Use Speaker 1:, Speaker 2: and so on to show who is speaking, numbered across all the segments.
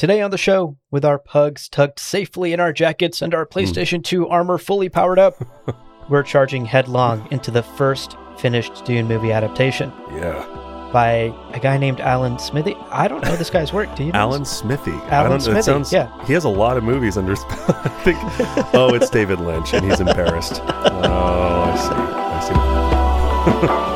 Speaker 1: Today on the show, with our pugs tucked safely in our jackets and our hmm. PlayStation 2 armor fully powered up, we're charging headlong into the first finished Dune movie adaptation
Speaker 2: Yeah.
Speaker 1: by a guy named Alan Smithee. I don't know this guy's work. Do you? know
Speaker 2: Alan
Speaker 1: this?
Speaker 2: Smithee. I
Speaker 1: Alan
Speaker 2: don't, Smithee, sounds,
Speaker 1: yeah.
Speaker 2: He has a lot of movies under I think. Oh, it's David Lynch, and he's embarrassed. Oh, I see. I see.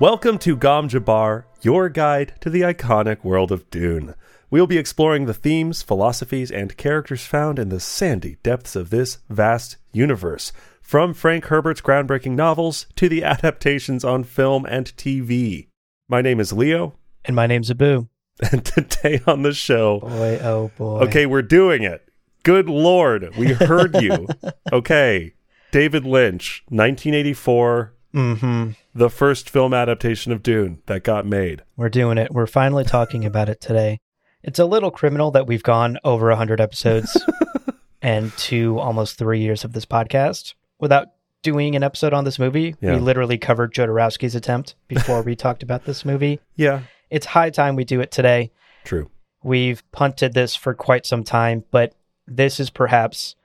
Speaker 2: Welcome to Gom Jabbar, your guide to the iconic world of Dune. We'll be exploring the themes, philosophies, and characters found in the sandy depths of this vast universe, from Frank Herbert's groundbreaking novels to the adaptations on film and TV. My name is Leo,
Speaker 1: And my name's Abu.
Speaker 2: and today on the show,
Speaker 1: Boy, oh boy.
Speaker 2: okay, we're doing it. Good Lord, we heard you. okay, David Lynch, 1984,
Speaker 1: Mm-hmm.
Speaker 2: the first film adaptation of Dune that got made.
Speaker 1: We're doing it. We're finally talking about it today. It's a little criminal that we've gone over 100 episodes and two, almost three years of this podcast without doing an episode on this movie.
Speaker 2: Yeah.
Speaker 1: We literally covered Jodorowsky's attempt before we talked about this movie.
Speaker 2: Yeah,
Speaker 1: It's high time we do it today.
Speaker 2: true.
Speaker 1: We've punted this for quite some time, but this is perhaps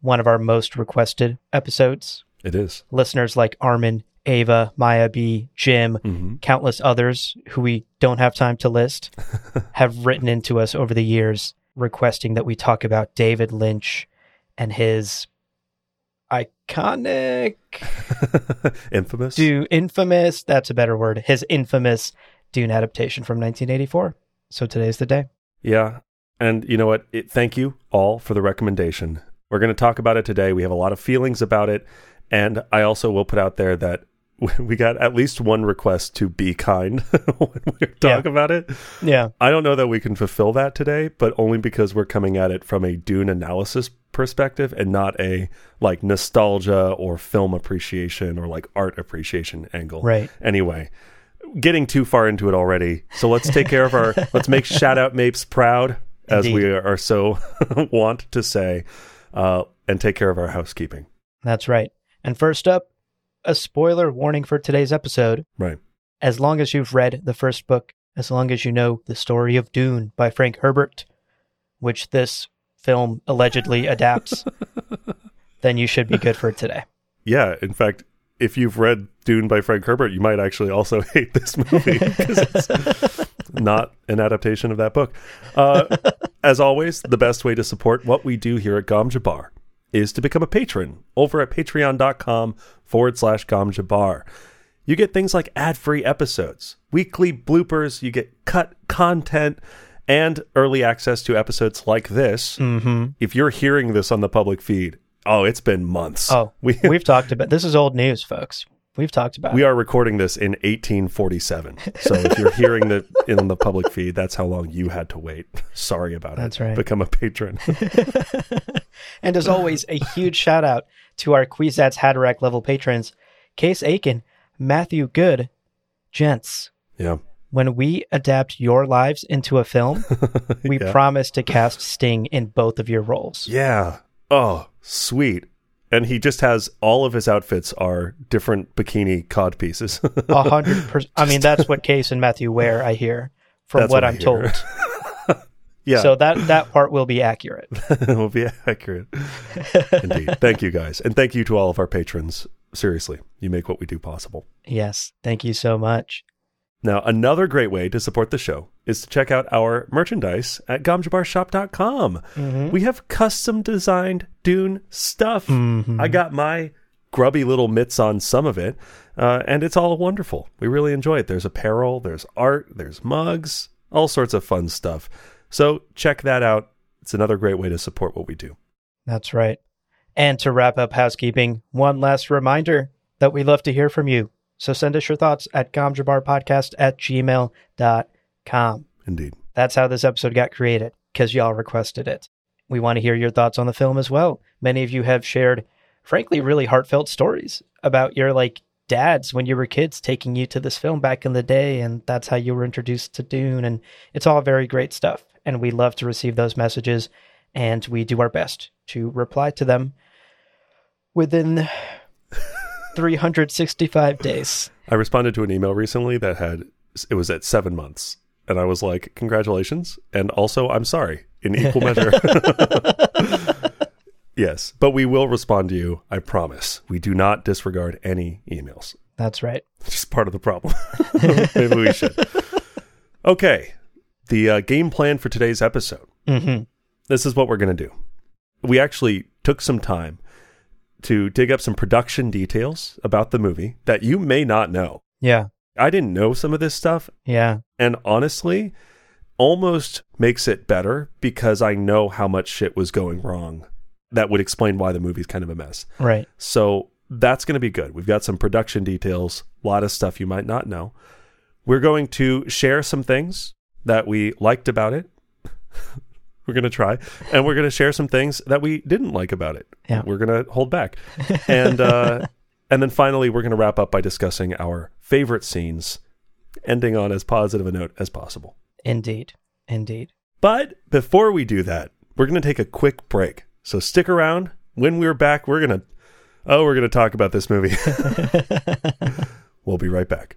Speaker 1: one of our most requested episodes.
Speaker 2: It is.
Speaker 1: Listeners like Armin, Ava, Maya B, Jim,
Speaker 2: hmm
Speaker 1: countless others who we don't have time to list have written into us over the years requesting that we talk about David Lynch and his iconic
Speaker 2: Infamous.
Speaker 1: do infamous that's a better word his infamous Dune adaptation from 1984 so today's the day
Speaker 2: Yeah. And you know what? It, thank you all for the recommendation. We're going to talk about it today. We have a lot of feelings about it. And I also will put out there that we got at least one request to be kind when we talk about it.
Speaker 1: yeah
Speaker 2: I don't know that we can fulfill that today, but only because we're coming at it from a Dune analysis perspective and not a like nostalgia or film appreciation or like art appreciation angle.
Speaker 1: right
Speaker 2: Anyway, getting too far into it already. So let's take care of our let's make Shadout Mapes proud as we are so want to say uh, and take care of our housekeeping.
Speaker 1: that's right and first up a spoiler warning for today's episode
Speaker 2: Right.
Speaker 1: as long as you've read the first book, as long as you know the story of Dune by Frank Herbert, which this film allegedly adapts, then you should be good for today.
Speaker 2: Yeah, in fact, if you've read Dune by Frank Herbert, you might actually also hate this movie because it's not an adaptation of that book. Uh, as always, the best way to support what we do here at Gom Jabbar is to become a patron over at patreon.com forward slash Gom Jabbar. You get things like ad free episodes, weekly bloopers, you get cut content, and early access to episodes like this.
Speaker 1: Mm-hmm.
Speaker 2: If you're hearing this on the public feed, oh, it's been months.
Speaker 1: Oh,
Speaker 2: we,
Speaker 1: we've talked about this is old news, folks. We've talked about
Speaker 2: we are recording this in 1847. So if you're hearing it in the public feed, that's how long you had to wait. Sorry about it.
Speaker 1: That's right.
Speaker 2: Become a patron.
Speaker 1: and as always, a huge shout out to our Kwisatz Haderach level patrons, Case Aiken, Matthew Good, Gents.
Speaker 2: yeah.
Speaker 1: When we adapt your lives into a film, we
Speaker 2: Yeah.
Speaker 1: promise to cast Sting in both of your roles.
Speaker 2: Yeah. Oh, sweet. And he just has all of his outfits are different bikini cod pieces.
Speaker 1: A hundred percent. I mean, that's what Case and Matthew wear. I hear from what,
Speaker 2: what
Speaker 1: I'm told.
Speaker 2: yeah.
Speaker 1: So that that part will be accurate.
Speaker 2: it will be accurate. Indeed. Thank you guys. And thank you to all of our patrons. Seriously, you make what we do possible.
Speaker 1: Yes, thank you so much.
Speaker 2: Now, another great way to support the show is to check out our merchandise at gomjabarshop.com.
Speaker 1: Mhm.
Speaker 2: We have custom designed Dune stuff.
Speaker 1: Mhm.
Speaker 2: I got my grubby little mitts on some of it, uh, and it's all wonderful. We really enjoy it. There's apparel, there's art, there's mugs, all sorts of fun stuff. So check that out. It's another great way to support what we do.
Speaker 1: That's right. And to wrap up housekeeping, one last reminder that we love to hear from you. So send us your thoughts at gomjabarpodcast at gmail.com.
Speaker 2: Indeed.
Speaker 1: That's how this episode got created, because y'all requested it. We want to hear your thoughts on the film as well. Many of you have shared, frankly, really heartfelt stories about your like dads when you were kids taking you to this film back in the day, and that's how you were introduced to Dune. And it's all very great stuff. And we love to receive those messages, and we do our best to reply to them within 365 days.
Speaker 2: I responded to an email recently that had it was at seven months, and I was like, "Congratulations!" and also, "I'm sorry" in equal measure. yes, but we will respond to you. I promise. We do not disregard any emails.
Speaker 1: That's right.
Speaker 2: It's just part of the problem. Maybe we should. Okay, the uh, game plan for today's episode.
Speaker 1: hmm
Speaker 2: This is what we're going to do. We actually took some time to dig up some production details about the movie that you may not know.
Speaker 1: Yeah.
Speaker 2: I didn't know some of this stuff,
Speaker 1: Yeah.
Speaker 2: and honestly, almost makes it better because I know how much shit was going wrong. That would explain why the movie's kind of a mess.
Speaker 1: Right.
Speaker 2: So that's going to be good. We've got some production details, a lot of stuff you might not know. We're going to share some things that we liked about it. we're going to try, and we're going to share some things that we didn't like about it.
Speaker 1: Yeah.
Speaker 2: We're going to hold back, and uh, and then finally we're going to wrap up by discussing our favorite scenes, ending on as positive a note as possible.
Speaker 1: Indeed. Indeed.
Speaker 2: But before we do that, we're going to take a quick break. So stick around. When we're back, we're going to oh, we're going to talk about this movie. we'll be right back.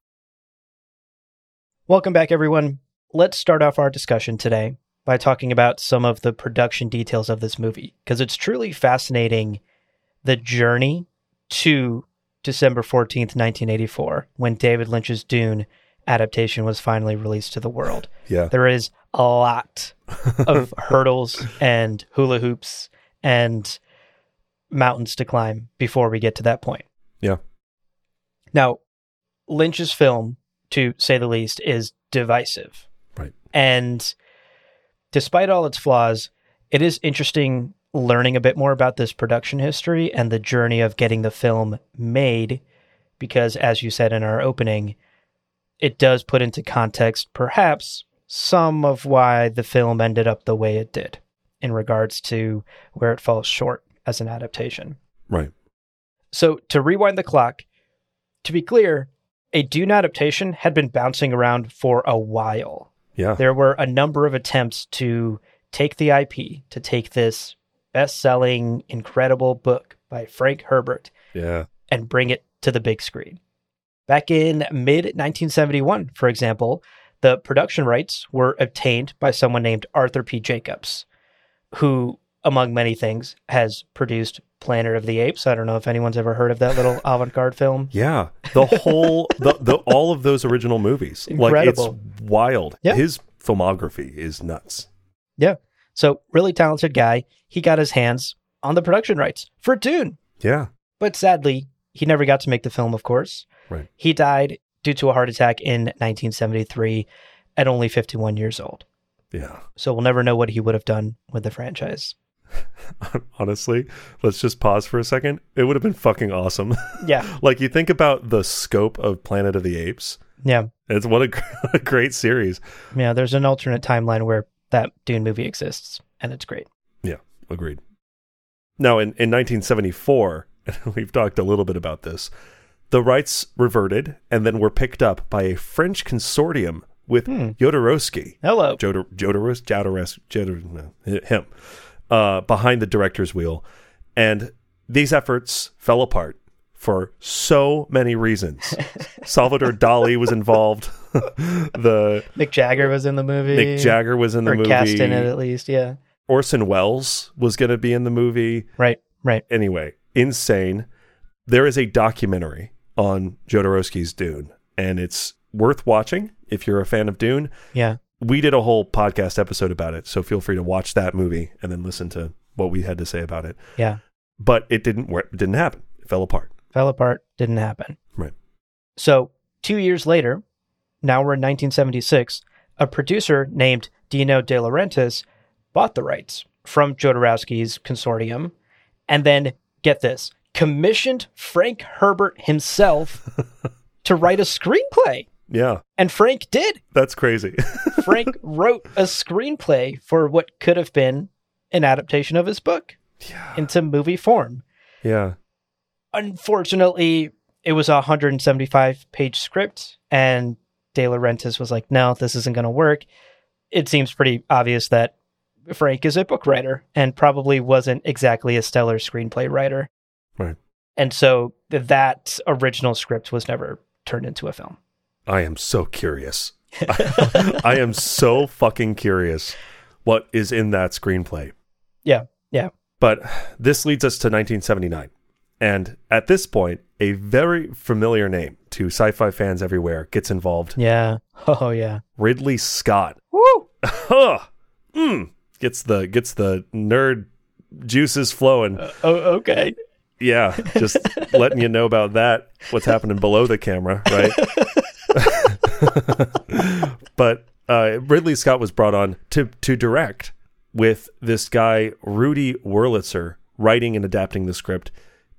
Speaker 1: Welcome back, everyone. Let's start off our discussion today by talking about some of the production details of this movie, because it's truly fascinating the journey to December 14th, 1984, when David Lynch's Dune adaptation was finally released to the world.
Speaker 2: Yeah.
Speaker 1: There is a lot of hurdles and hula hoops and mountains to climb before we get to that point.
Speaker 2: Yeah.
Speaker 1: Now, Lynch's film, to say the least, is divisive.
Speaker 2: Right.
Speaker 1: And despite all its flaws, it is interesting learning a bit more about this production history and the journey of getting the film made because, as you said in our opening, it does put into context perhaps some of why the film ended up the way it did in regards to where it falls short as an adaptation.
Speaker 2: Right.
Speaker 1: So, to rewind the clock, to be clear, a Dune adaptation had been bouncing around for a while.
Speaker 2: Yeah.
Speaker 1: There were a number of attempts to take the IP, to take this best selling, incredible book by Frank Herbert
Speaker 2: Yeah.
Speaker 1: and bring it to the big screen. Back in mid 1971, for example, the production rights were obtained by someone named Arthur P. Jacobs, who, among many things, has produced Planet of the Apes. I don't know if anyone's ever heard of that little avant garde film.
Speaker 2: Yeah. The whole the, the all of those original movies. Like
Speaker 1: Incredible.
Speaker 2: it's wild.
Speaker 1: Yeah.
Speaker 2: His filmography is nuts.
Speaker 1: Yeah. So, really talented guy. He got his hands on the production rights for Dune.
Speaker 2: Yeah.
Speaker 1: But sadly, he never got to make the film, of course.
Speaker 2: Right.
Speaker 1: He died due to a heart attack in 1973 at only 51 years old.
Speaker 2: Yeah.
Speaker 1: So we'll never know what he would have done with the franchise.
Speaker 2: Honestly, let's just pause for a second. It would have been fucking awesome.
Speaker 1: Yeah.
Speaker 2: like you think about the scope of Planet of the Apes.
Speaker 1: Yeah.
Speaker 2: It's what a, a great series.
Speaker 1: Yeah. There's an alternate timeline where that Dune movie exists, and it's great.
Speaker 2: Yeah, agreed. Now, in, in 1974, we've talked a little bit about this, the rights reverted and then were picked up by a French consortium with
Speaker 1: Hmm.
Speaker 2: Jodorowsky.
Speaker 1: Hello.
Speaker 2: Jodor, Jodorowsky, Jodorowsky, Jodor, no, him, uh, behind the director's wheel. And these efforts fell apart for so many reasons. Salvador Dali was involved. the
Speaker 1: Mick Jagger was in the movie.
Speaker 2: Mick Jagger was in the
Speaker 1: or
Speaker 2: movie.
Speaker 1: cast in it at least. Yeah.
Speaker 2: Orson Welles was going to be in the movie.
Speaker 1: Right. Right.
Speaker 2: Anyway, insane. There is a documentary on Jodorowsky's Dune, and it's worth watching if you're a fan of Dune.
Speaker 1: Yeah.
Speaker 2: We did a whole podcast episode about it, so feel free to watch that movie and then listen to what we had to say about it.
Speaker 1: Yeah.
Speaker 2: But it didn't work. It didn't happen. It fell apart.
Speaker 1: Fell apart. Didn't happen.
Speaker 2: Right.
Speaker 1: So, two years later, now we're in 1976, a producer named Dino De Laurentiis bought the rights from Jodorowsky's consortium and then, get this, commissioned Frank Herbert himself to write a screenplay.
Speaker 2: Yeah,
Speaker 1: And Frank did.
Speaker 2: that's crazy.
Speaker 1: Frank wrote a screenplay for what could have been an adaptation of his book
Speaker 2: yeah.
Speaker 1: into movie form.
Speaker 2: Yeah.
Speaker 1: Unfortunately, it was a 175 page script, and De Laurentiis was like, no, this isn't going to work. It seems pretty obvious that Frank is a book writer and probably wasn't exactly a stellar screenplay writer.
Speaker 2: Right.
Speaker 1: And so that original script was never turned into a film.
Speaker 2: I am so curious. I am so fucking curious what is in that screenplay.
Speaker 1: Yeah. Yeah.
Speaker 2: But this leads us to 1979. And at this point, a very familiar name to sci fi fans everywhere gets involved
Speaker 1: Yeah. Oh, yeah.
Speaker 2: Ridley Scott.
Speaker 1: Woo!
Speaker 2: Mm. Gets the gets the nerd juices flowing.
Speaker 1: Oh, okay.
Speaker 2: Yeah, just letting you know about that. What's happening below the camera, right? but uh, Ridley Scott was brought on to to direct with this guy Rudy Wurlitzer writing and adapting the script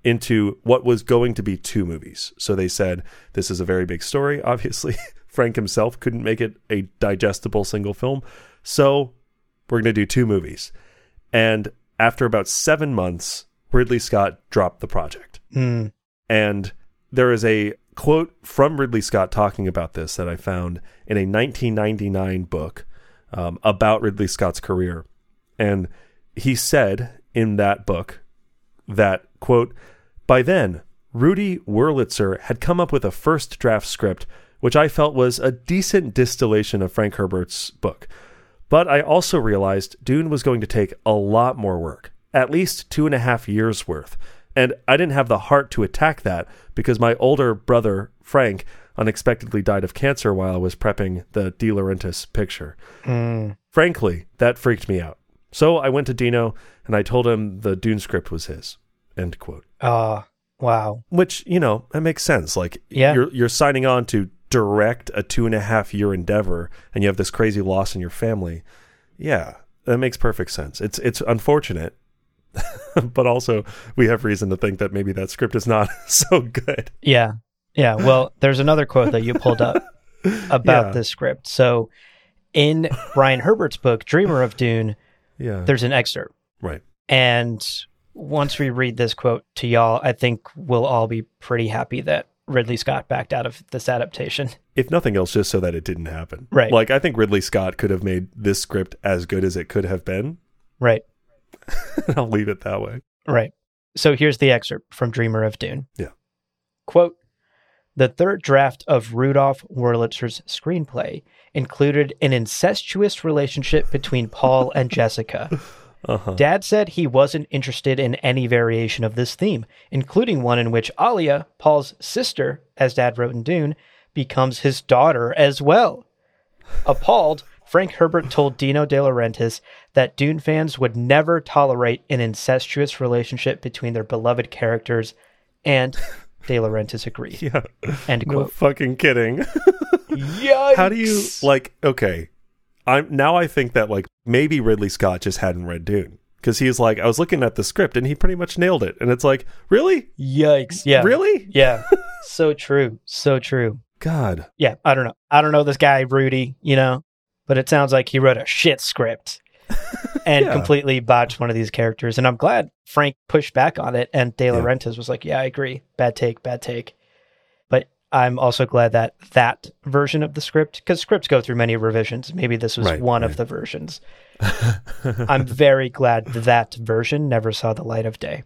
Speaker 2: into what was going to be two movies. So they said this is a very big story. Obviously, Frank himself couldn't make it a digestible single film, so we're going to do two movies. And after about seven months, Ridley Scott dropped the project.
Speaker 1: Hmm.
Speaker 2: And there is a quote from Ridley Scott talking about this that I found in a 1999 book um, about Ridley Scott's career. And he said in that book that, quote, by then, Rudy Wurlitzer had come up with a first draft script, which I felt was a decent distillation of Frank Herbert's book. But I also realized Dune was going to take a lot more work, at least two and a half years worth. And I didn't have the heart to attack that because my older brother, Frank, unexpectedly died of cancer while I was prepping the De Laurentiis picture.
Speaker 1: Mm.
Speaker 2: Frankly, that freaked me out. So I went to Dino and I told him the Dune script was his. End quote.
Speaker 1: Oh, wow.
Speaker 2: Which, you know, that makes sense. Like
Speaker 1: Yeah.
Speaker 2: you're you're signing on to direct a two and a half year endeavor and you have this crazy loss in your family. Yeah. That makes perfect sense. It's it's unfortunate. but also we have reason to think that maybe that script is not so good.
Speaker 1: Yeah. Yeah. Well, there's another quote that you pulled up about
Speaker 2: Yeah.
Speaker 1: this script. So in Brian Herbert's book, Dreamer of Dune,
Speaker 2: Yeah.
Speaker 1: there's an excerpt.
Speaker 2: right.
Speaker 1: And once we read this quote to y'all, I think we'll all be pretty happy that Ridley Scott backed out of this adaptation.
Speaker 2: If nothing else, just so that it didn't happen.
Speaker 1: Right.
Speaker 2: Like I think Ridley Scott could have made this script as good as it could have been.
Speaker 1: Right.
Speaker 2: I'll leave it that way.
Speaker 1: Right. So here's the excerpt from Dreamer of Dune.
Speaker 2: Yeah.
Speaker 1: Quote The third draft of Rudolph Wurlitzer's screenplay included an incestuous relationship between Paul and Jessica.
Speaker 2: Uh-huh.
Speaker 1: Dad said he wasn't interested in any variation of this theme, including one in which Alia, Paul's sister, as Dad wrote in Dune, becomes his daughter as well. Appalled, Frank Herbert told Dino De Laurentiis that Dune fans would never tolerate an incestuous relationship between their beloved characters, and De Laurentiis agreed.
Speaker 2: Yeah.
Speaker 1: End
Speaker 2: No
Speaker 1: quote.
Speaker 2: fucking kidding.
Speaker 1: Yikes!
Speaker 2: How do you like okay. I'm now I think that like maybe Ridley Scott just hadn't read Dune. Because he's like, I was looking at the script and he pretty much nailed it. And it's like, really?
Speaker 1: Yikes! Yeah,
Speaker 2: Really?
Speaker 1: Yeah, so true, so true.
Speaker 2: God.
Speaker 1: yeah, I don't know. I don't know this guy Rudy, you know, but it sounds like he wrote a shit script and
Speaker 2: Yeah.
Speaker 1: completely botched one of these characters. And I'm glad Frank pushed back on it, and De
Speaker 2: Yeah.
Speaker 1: Laurentiis was like, "Yeah, I agree. Bad take, bad take." But I'm also glad that that version of the script, because scripts go through many revisions. Maybe this was
Speaker 2: Right,
Speaker 1: one
Speaker 2: right.
Speaker 1: of the versions. I'm very glad that version never saw the light of day.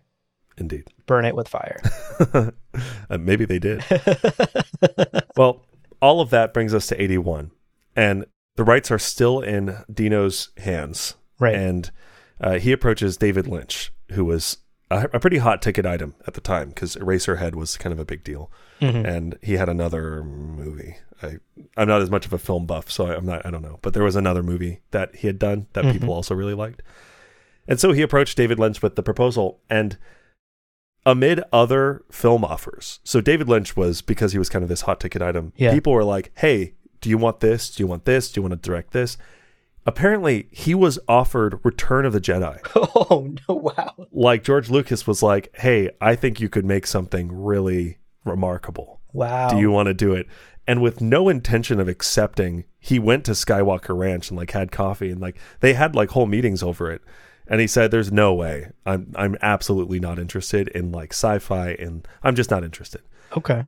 Speaker 2: Indeed.
Speaker 1: Burn it with fire.
Speaker 2: Uh, maybe they did. well, all of that brings us to 81. And the rights are still in Dino's hands.
Speaker 1: Right.
Speaker 2: And uh, he approaches David Lynch, who was a, a pretty hot ticket item at the time because Eraserhead was kind of a big deal.
Speaker 1: Mhm.
Speaker 2: And he had another movie. I, I'm not as much of a film buff, so I'm not, I don't know. But there was another movie that he had done that people also really liked. And so he approached David Lynch with the proposal. And amid other film offers, so David Lynch was, because he was kind of this hot ticket item,
Speaker 1: Yeah.
Speaker 2: people were like, hey, do you want this? Do you want this? Do you want to direct this? apparently he was offered Return of the Jedi.
Speaker 1: Oh no! Wow.
Speaker 2: Like George Lucas was like, "Hey, I think you could make something really remarkable.
Speaker 1: Wow.
Speaker 2: Do you want to do it?" And with no intention of accepting, he went to Skywalker Ranch and like had coffee and like they had like whole meetings over it. And he said, "There's no way. I'm I'm absolutely not interested in like sci-fi, and I'm just not interested."
Speaker 1: Okay.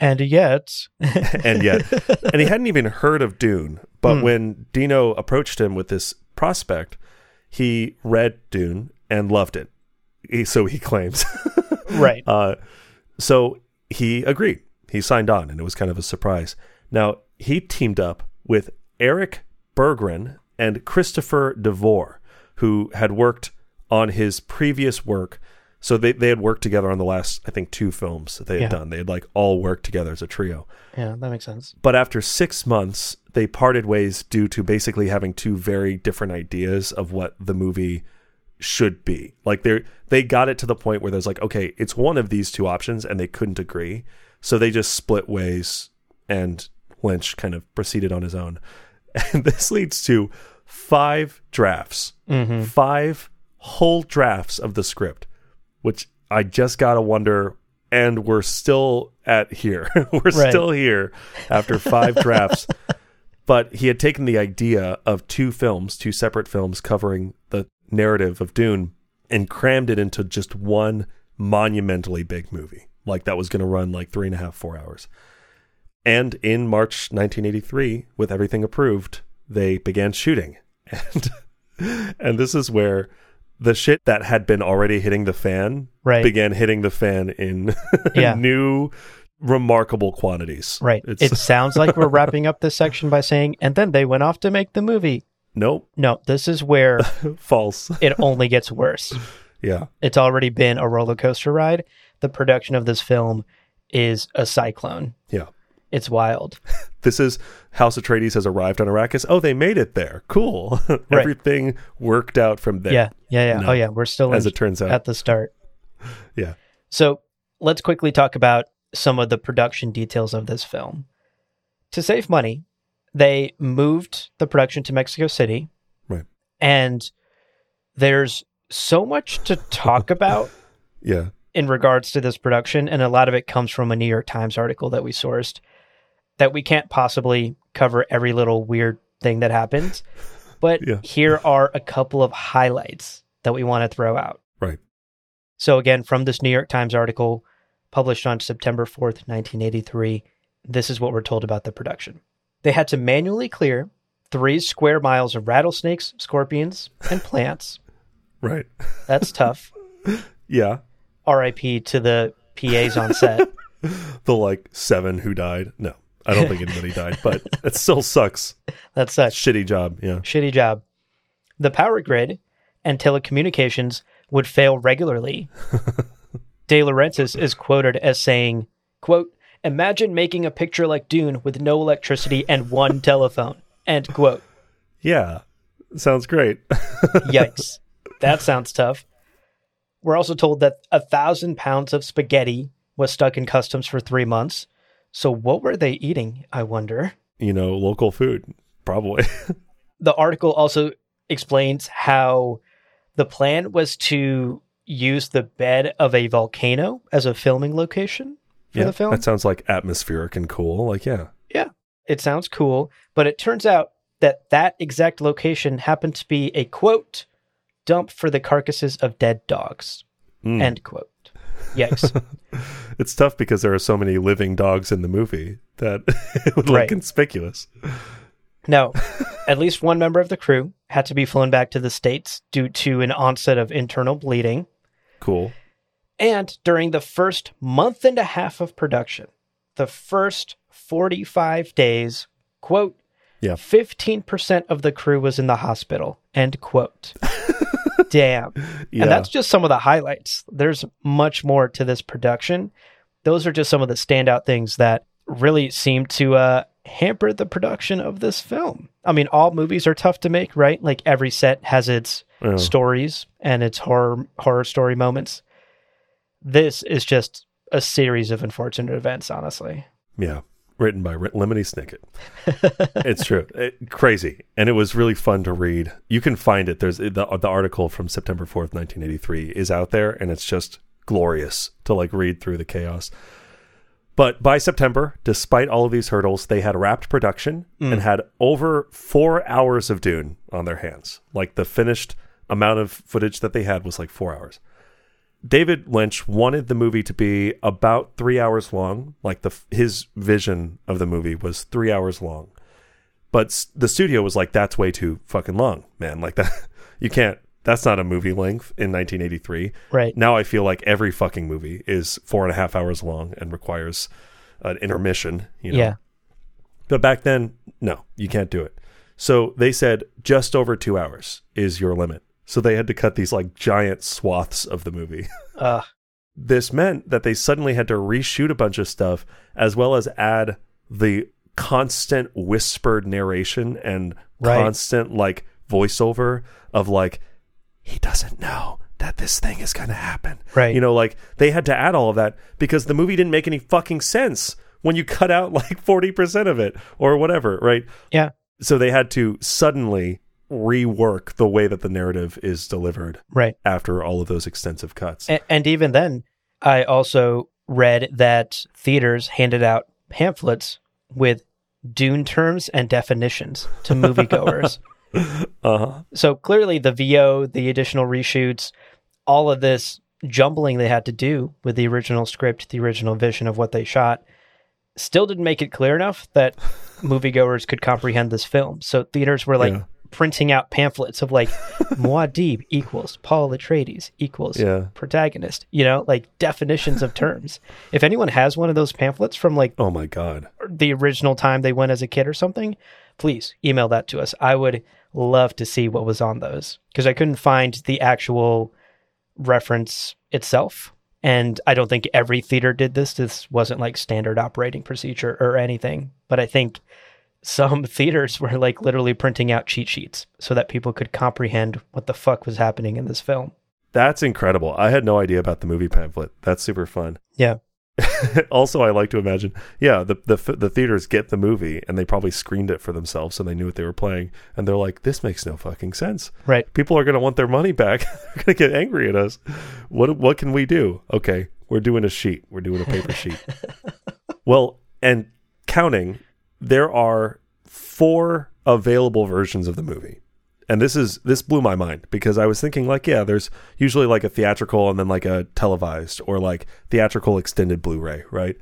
Speaker 1: And yet,
Speaker 2: and yet, and he hadn't even heard of Dune. But
Speaker 1: Hmm.
Speaker 2: when Dino approached him with this prospect, he read Dune and loved it. He, so he claims.
Speaker 1: right.
Speaker 2: uh, so he agreed. He signed on, and it was kind of a surprise. Now he teamed up with Eric Bergren and Christopher DeVore, who had worked on his previous work. So they, they had worked together on the last, I think, two films that they had
Speaker 1: Yeah.
Speaker 2: done. They had like all worked together as a trio.
Speaker 1: Yeah, that makes sense.
Speaker 2: But after six months, they parted ways due to basically having two very different ideas of what the movie should be. Like they they got it to the point where there's like, okay, it's one of these two options, and they couldn't agree, so they just split ways, and Lynch kind of proceeded on his own, and this leads to five drafts,
Speaker 1: Mm-hmm.
Speaker 2: five whole drafts of the script, which I just gotta wonder. And we're still at here. we're
Speaker 1: Right.
Speaker 2: still here after five drafts. But he had taken the idea of two films, two separate films covering the narrative of Dune, and crammed it into just one monumentally big movie. Like that was going to run like three and a half, four hours. And in March 1983, with everything approved, they began shooting. And and this is where the shit that had been already hitting the fan
Speaker 1: Right.
Speaker 2: began hitting the fan in
Speaker 1: Yeah.
Speaker 2: new remarkable quantities.
Speaker 1: Right.
Speaker 2: It's
Speaker 1: It sounds like we're wrapping up this section by saying, and then they went off to make the movie.
Speaker 2: nope,
Speaker 1: No, this is where
Speaker 2: false.
Speaker 1: it only gets worse.
Speaker 2: yeah.
Speaker 1: It's already been a roller coaster ride. The production of this film is a cyclone.
Speaker 2: Yeah.
Speaker 1: It's wild.
Speaker 2: This is House Atreides has arrived on Arrakis. Oh, they made it there. Cool. Everything worked out from there.
Speaker 1: Yeah. Yeah. Yeah.
Speaker 2: No.
Speaker 1: Oh, yeah. We're still
Speaker 2: As
Speaker 1: in-
Speaker 2: it turns out.
Speaker 1: at the start.
Speaker 2: yeah.
Speaker 1: So let's quickly talk about some of the production details of this film. To save money, they moved the production to Mexico City.
Speaker 2: Right.
Speaker 1: And there's so much to talk about
Speaker 2: Yeah.
Speaker 1: in regards to this production, and a lot of it comes from a New York Times article that we sourced that we can't possibly cover every little weird thing that happens. But
Speaker 2: Yeah.
Speaker 1: here are a couple of highlights that we want to throw out.
Speaker 2: Right.
Speaker 1: So, again, from this New York Times article published on September 4th, 1983, this is what we're told about the production. They had to manually clear three square miles of rattlesnakes, scorpions, and plants.
Speaker 2: Right.
Speaker 1: That's tough.
Speaker 2: Yeah.
Speaker 1: RIP to the PAs on set.
Speaker 2: The like seven who died. No, I don't think anybody died, but it still sucks.
Speaker 1: That's such
Speaker 2: Shitty job. Yeah.
Speaker 1: shitty job. The power grid and telecommunications would fail regularly. De Laurentiis is quoted as saying, quote, Imagine making a picture like Dune with no electricity and one telephone. End quote.
Speaker 2: Yeah. Sounds great.
Speaker 1: Yikes. that sounds tough. We're also told that a thousand pounds of spaghetti was stuck in customs for three months. So what were they eating, I wonder?
Speaker 2: you know, local food, probably.
Speaker 1: the article also explains how the plan was to use the bed of a volcano as a filming location for
Speaker 2: yeah.
Speaker 1: the film.
Speaker 2: That sounds like atmospheric and cool. Like, yeah.
Speaker 1: yeah, it sounds cool, but it turns out that that exact location happened to be a quote dump for the carcasses of dead dogs.
Speaker 2: Mm.
Speaker 1: End quote. Yikes.
Speaker 2: It's tough because there are so many living dogs in the movie that it would
Speaker 1: Right.
Speaker 2: look conspicuous.
Speaker 1: No, at least one member of the crew had to be flown back to the States due to an onset of internal bleeding.
Speaker 2: Cool.
Speaker 1: And during the first month and a half of production, the first 45 days, quote,
Speaker 2: Yeah.
Speaker 1: 15% of the crew was in the hospital, end quote. Damn.
Speaker 2: Yeah.
Speaker 1: And that's just some of the highlights. There's much more to this production. Those are just some of the standout things that really seem to uh, hamper the production of this film. I mean, all movies are tough to make, right? Like every set has its
Speaker 2: Oh.
Speaker 1: stories and its horror horror story moments. This is just a series of unfortunate events, honestly.
Speaker 2: Yeah. Written by Lemony Snicket. it's true. It- crazy. And it was really fun to read. You can find it. There's the, the article from September 4th, 1983 is out there and it's just glorious to like read through the chaos. But by September, despite all of these hurdles, they had wrapped production hmm. and had over four hours of Dune on their hands. Like the finished amount of footage that they had was like four hours. David Lynch wanted the movie to be about three hours long. Like the his vision of the movie was three hours long, but the studio was like, "That's way too fucking long, man. Like that, you can't. That's not a movie length in 1983."
Speaker 1: Right.
Speaker 2: Now I feel like every fucking movie is four and a half hours long and requires an intermission. You know?
Speaker 1: Yeah.
Speaker 2: But back then, no, you can't do it. So they said just over two hours is your limit. So they had to cut these like giant swaths of the movie.
Speaker 1: Uh,
Speaker 2: this meant that they suddenly had to reshoot a bunch of stuff as well as add the constant whispered narration and
Speaker 1: Right.
Speaker 2: constant like voiceover of like he doesn't know that this thing is going to happen.
Speaker 1: Right.
Speaker 2: You know, like they had to add all of that because the movie didn't make any fucking sense when you cut out like 40% of it or whatever, right?
Speaker 1: yeah.
Speaker 2: So they had to suddenly rework the way that the narrative is delivered
Speaker 1: Right.
Speaker 2: after all of those extensive cuts.
Speaker 1: And, and even then, I also read that theaters handed out pamphlets with Dune terms and definitions to moviegoers.
Speaker 2: Uh-huh.
Speaker 1: so clearly, the VO, the additional reshoots, all of this jumbling they had to do with the original script, the original vision of what they shot, still didn't make it clear enough that moviegoers could comprehend this film. So theaters were like
Speaker 2: Yeah.
Speaker 1: Printing out pamphlets of like Muad'Dib equals Paul Atreides equals
Speaker 2: Yeah.
Speaker 1: protagonist, you know, like definitions of terms. If anyone has one of those pamphlets from like
Speaker 2: Oh my god.
Speaker 1: the original time they went as a kid or something, please email that to us. I would love to see what was on those because I couldn't find the actual reference itself. And I don't think every theater did this. This wasn't like standard operating procedure or anything. But I think some theaters were like literally printing out cheat sheets so that people could comprehend what the fuck was happening in this film.
Speaker 2: That's incredible. I had no idea about the movie pamphlet. That's super fun.
Speaker 1: Yeah.
Speaker 2: also, I like to imagine, yeah, the, the the theaters get the movie and they probably screened it for themselves, so they knew what they were playing, and they're like, "This makes no fucking sense.
Speaker 1: Right.
Speaker 2: People are going to want their money back. they're going to get angry at us. What what can we do? Okay, we're doing a sheet. We're doing a paper sheet. well, and counting, there are four available versions of the movie. And this is this blew my mind because I was thinking like, yeah, there's usually like a theatrical and then like a televised or like theatrical extended Blu-ray, right?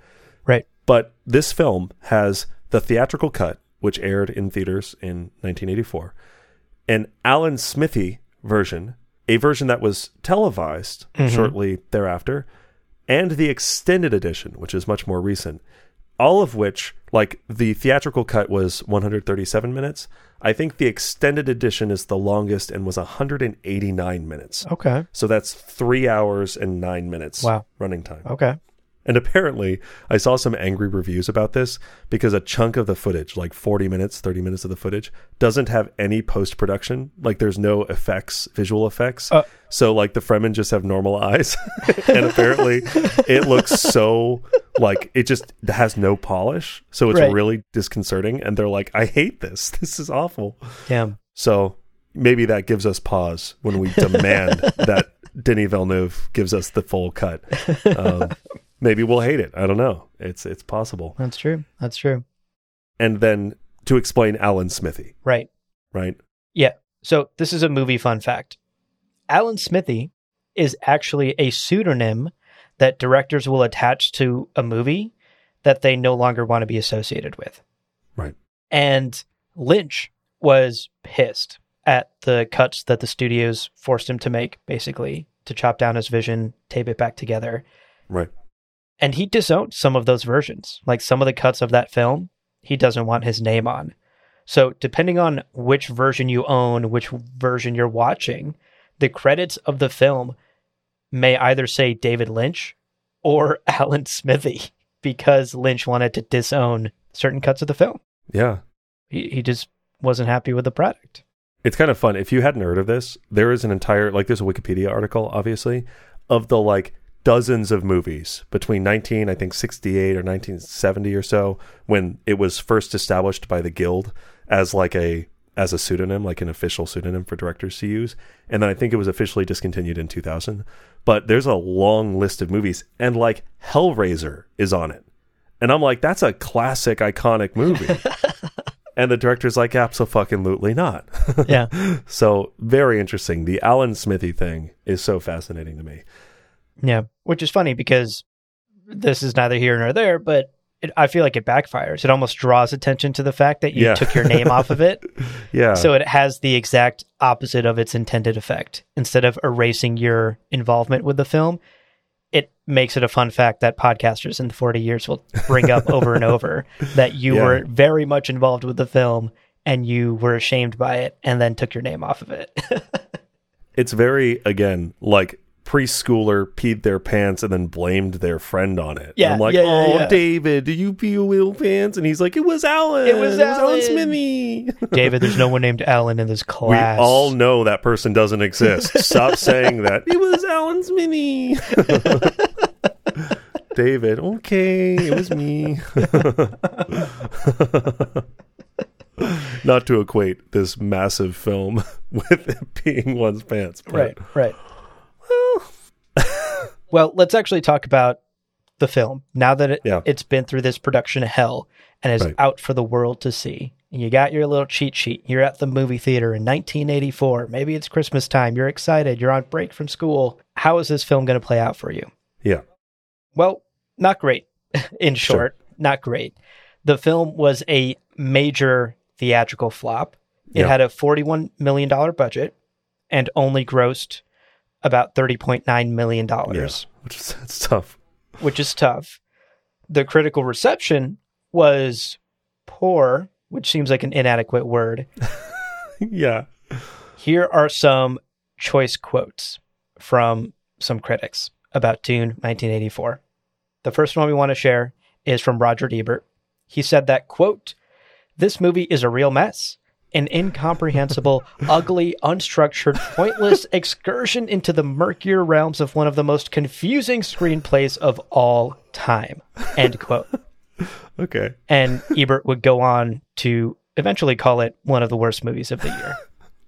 Speaker 1: Right.
Speaker 2: But this film has the theatrical cut, which aired in theaters in 1984, an Alan Smithee version, a version that was televised mm-hmm. shortly thereafter, and the extended edition, which is much more recent. All of which, like the theatrical cut was 137 minutes. I think the extended edition is the longest and was 189 minutes.
Speaker 1: Okay.
Speaker 2: So that's three hours and nine minutes
Speaker 1: Wow.
Speaker 2: running time.
Speaker 1: Okay.
Speaker 2: And apparently, I saw some angry reviews about this because a chunk of the footage, like 40 minutes, 30 minutes of the footage, doesn't have any post production. Like, there's no effects, visual effects.
Speaker 1: Uh.
Speaker 2: so, like, the Fremen just have normal eyes. and apparently, it looks so, like, it just has no polish. So, it's
Speaker 1: Right.
Speaker 2: really disconcerting. And they're like, I hate this. This is awful.
Speaker 1: Damn.
Speaker 2: So, maybe that gives us pause when we demand that Denis Villeneuve gives us the full cut. Um, maybe we'll hate it. I don't know. It's it's possible.
Speaker 1: That's true. That's true.
Speaker 2: And then to explain Alan Smithee,
Speaker 1: Right.
Speaker 2: right?
Speaker 1: Yeah. So this is a movie fun fact. Alan Smithy is actually a pseudonym that directors will attach to a movie that they no longer want to be associated with.
Speaker 2: Right.
Speaker 1: And Lynch was pissed at the cuts that the studios forced him to make, basically, to chop down his vision, tape it back together.
Speaker 2: Right.
Speaker 1: And he disowned some of those versions. Like some of the cuts of that film, he doesn't want his name on. So, depending on which version you own, which version you're watching, the credits of the film may either say David Lynch or Alan Smithee because Lynch wanted to disown certain cuts of the film.
Speaker 2: Yeah.
Speaker 1: He, he just wasn't happy with the product.
Speaker 2: It's kind of fun. If you hadn't heard of this, there is an entire like there's a Wikipedia article, obviously, of the like dozens of movies between 19 I think 68 or 1970 or so when it was first established by the guild as like a as a pseudonym like an official pseudonym for directors to use. And then I think it was officially discontinued in 2000 but there's a long list of movies and like Hellraiser is on it. And I'm like that's a classic iconic movie. And the director's like absolutely not.
Speaker 1: Yeah.
Speaker 2: so very interesting. The Alan Smithee thing is so fascinating to me
Speaker 1: Yeah. Which is funny because this is neither here nor there, but it, I feel like it backfires. It almost draws attention to the fact that you
Speaker 2: Yeah.
Speaker 1: took your name off of it.
Speaker 2: yeah
Speaker 1: So it has the exact opposite of its intended effect. Instead of erasing your involvement with the film, it makes it a fun fact that podcasters in the 40 years will bring up over and over that you
Speaker 2: Yeah.
Speaker 1: were very much involved with the film and you were ashamed by it and then took your name off of it.
Speaker 2: it's very again like preschooler peed their pants and then blamed their friend on it.
Speaker 1: Yeah,
Speaker 2: I'm like,
Speaker 1: yeah, yeah,
Speaker 2: oh,
Speaker 1: yeah.
Speaker 2: David, do you pee your pants? And he's like, it was Alan.
Speaker 1: It was
Speaker 2: Alan
Speaker 1: Alan."
Speaker 2: Smithee.
Speaker 1: David, there's no one named Alan in this class.
Speaker 2: we all know that person doesn't exist. Stop saying that. It was Alan Smithee. David, okay, it was me. Not to equate this massive film with peeing one's pants. but-
Speaker 1: Right, right. well, let's actually talk about the film now that it,
Speaker 2: Yeah.
Speaker 1: it's been through this production hell and is
Speaker 2: Right.
Speaker 1: out for the world to see. And you got your little cheat sheet. You're at the movie theater in 1984. Maybe it's Christmas time. You're excited. You're on break from school. How is this film going to play out for you?
Speaker 2: Yeah.
Speaker 1: Well, not great. In
Speaker 2: Sure.
Speaker 1: short, not great. The film was a major theatrical flop. It
Speaker 2: Yeah.
Speaker 1: had a $41 million budget and only grossed about $30.9 million,
Speaker 2: Yeah. Which is it's tough.
Speaker 1: which is tough. The critical reception was poor, which seems like an inadequate word.
Speaker 2: yeah.
Speaker 1: Here are some choice quotes from some critics about Dune 1984. The first one we want to share is from Roger Ebert. He said that, quote, this movie is a real mess. An incomprehensible, ugly, unstructured, pointless excursion into the murkier realms of one of the most confusing screenplays of all time. End quote.
Speaker 2: Okay.
Speaker 1: And Ebert would go on to eventually call it one of the worst movies of the year.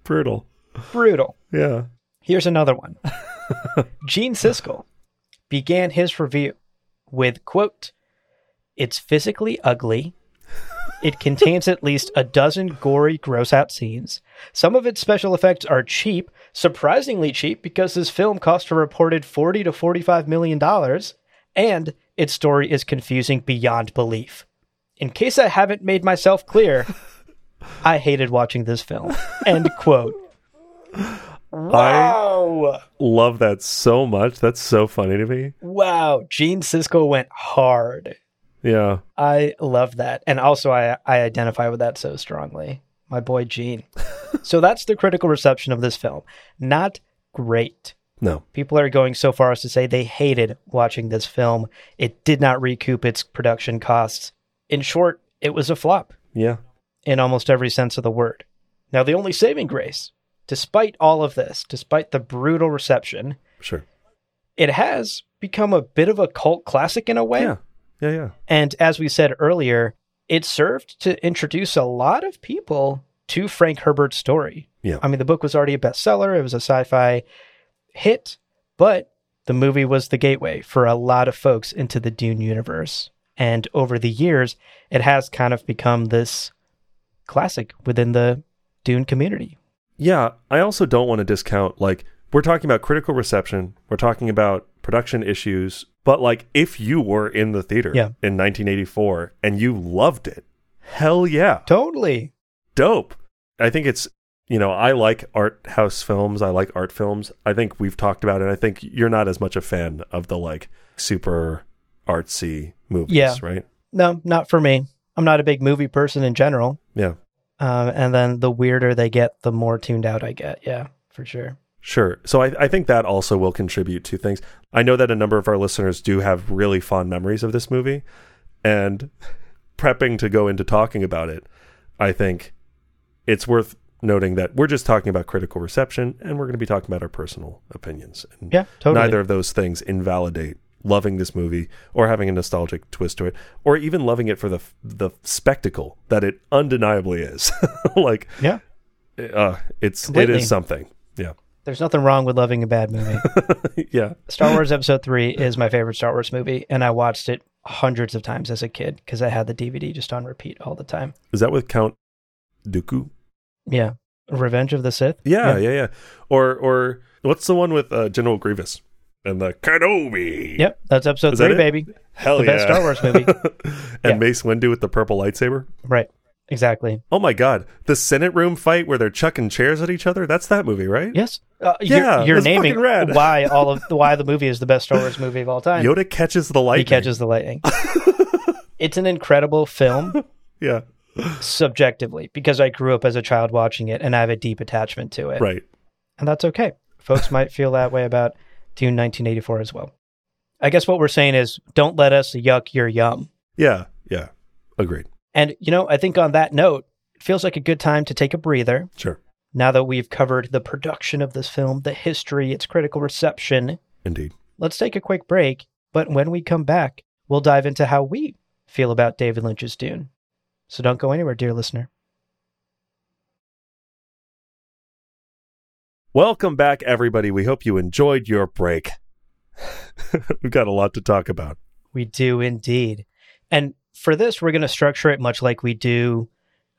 Speaker 2: Brutal.
Speaker 1: Brutal.
Speaker 2: Yeah.
Speaker 1: Here's another one. Gene Siskel began his review with quote, "It's physically ugly. It contains at least a dozen gory, gross out scenes. Some of its special effects are cheap, surprisingly cheap because this film cost a reported 40 to 45 million dollars, and its story is confusing beyond belief. In case I haven't made myself clear, I hated watching this film." End quote. Wow.
Speaker 2: Love that so much. That's so funny to me.
Speaker 1: Wow, Gene Siskel went hard.
Speaker 2: Yeah.
Speaker 1: I love that. And also I I identify with that so strongly. My boy Gene. so that's the critical reception of this film. Not great.
Speaker 2: No.
Speaker 1: People are going so far as to say they hated watching this film. It did not recoup its production costs. In short, it was a flop
Speaker 2: Yeah.
Speaker 1: in almost every sense of the word. Now, the only saving grace, despite all of this, despite the brutal reception,
Speaker 2: Sure.
Speaker 1: it has become a bit of a cult classic in a way.
Speaker 2: Yeah. Yeah. Yeah.
Speaker 1: And as we said earlier, it served to introduce a lot of people to Frank Herbert's story.
Speaker 2: Yeah.
Speaker 1: I mean, the book was already a bestseller, it was a sci fi hit, but the movie was the gateway for a lot of folks into the Dune universe. And over the years, it has kind of become this classic within the Dune community.
Speaker 2: Yeah, I also don't want to discount like we're talking about critical reception, we're talking about production issues, but like if you were in the theater
Speaker 1: Yeah.
Speaker 2: in 1984 and you loved it, hell yeah,
Speaker 1: Totally.
Speaker 2: dope. I think it's you know, I like art house films, I like art films. I think we've talked about it. I think you're not as much a fan of the like super artsy movies,
Speaker 1: Yeah.
Speaker 2: right?
Speaker 1: No, not for me. I'm not a big movie person in general.
Speaker 2: Yeah.
Speaker 1: Um, and then the weirder they get, the more tuned out I get. Yeah, for sure.
Speaker 2: Sure. So I, I think that also will contribute to things. I know that a number of our listeners do have really fond memories of this movie. And prepping to go into talking about it, I think it's worth noting that we're just talking about critical reception and we're going to be talking about our personal opinions. And
Speaker 1: Yeah, totally.
Speaker 2: neither of those things invalidate loving this movie or having a nostalgic twist to it or even loving it for the the spectacle that it undeniably is. like
Speaker 1: Yeah.
Speaker 2: uh, it's
Speaker 1: Completely.
Speaker 2: it is something. Yeah.
Speaker 1: There's nothing wrong with loving a bad movie.
Speaker 2: yeah.
Speaker 1: Star Wars Episode 3 is my favorite Star Wars movie, and I watched it hundreds of times as a kid because I had the DVD just on repeat all the time.
Speaker 2: Is that with Count Dooku?
Speaker 1: Yeah. Revenge of the Sith?
Speaker 2: Yeah, yeah, yeah. Or or what's the one with uh, General Grievous and the Kenobi?
Speaker 1: Yep. That's Episode
Speaker 2: Is that
Speaker 1: 3,
Speaker 2: it?
Speaker 1: baby.
Speaker 2: Hell
Speaker 1: The
Speaker 2: yeah.
Speaker 1: best Star Wars movie.
Speaker 2: and
Speaker 1: Yeah.
Speaker 2: Mace Windu with the purple lightsaber.
Speaker 1: Right. Exactly.
Speaker 2: Oh my god, the Senate room fight where they're chucking chairs at each other. That's that movie, right?
Speaker 1: Yes. Uh,
Speaker 2: Yeah,
Speaker 1: you're, you're naming why all of why the movie is the best Star Wars movie of all time.
Speaker 2: Yoda catches the lightning.
Speaker 1: he catches the lightning. it's an incredible film
Speaker 2: Yeah,
Speaker 1: subjectively because I grew up as a child watching it and I have a deep attachment to it.
Speaker 2: right.
Speaker 1: And that's okay. Folks might feel that way about Dune 1984 as well. I guess what we're saying is don't let us yuck your yum.
Speaker 2: Yeah, yeah. Agreed.
Speaker 1: And, you know, I think on that note, it feels like a good time to take a breather
Speaker 2: Sure.
Speaker 1: now that we've covered the production of this film, the history, its critical reception.
Speaker 2: Indeed.
Speaker 1: Let's take a quick break. But when we come back, we'll dive into how we feel about David Lynch's Dune. So don't go anywhere, dear listener.
Speaker 2: Welcome back, everybody. We hope you enjoyed your break. We've got a lot to talk about.
Speaker 1: We do indeed. And for this, we're going to structure it much like we do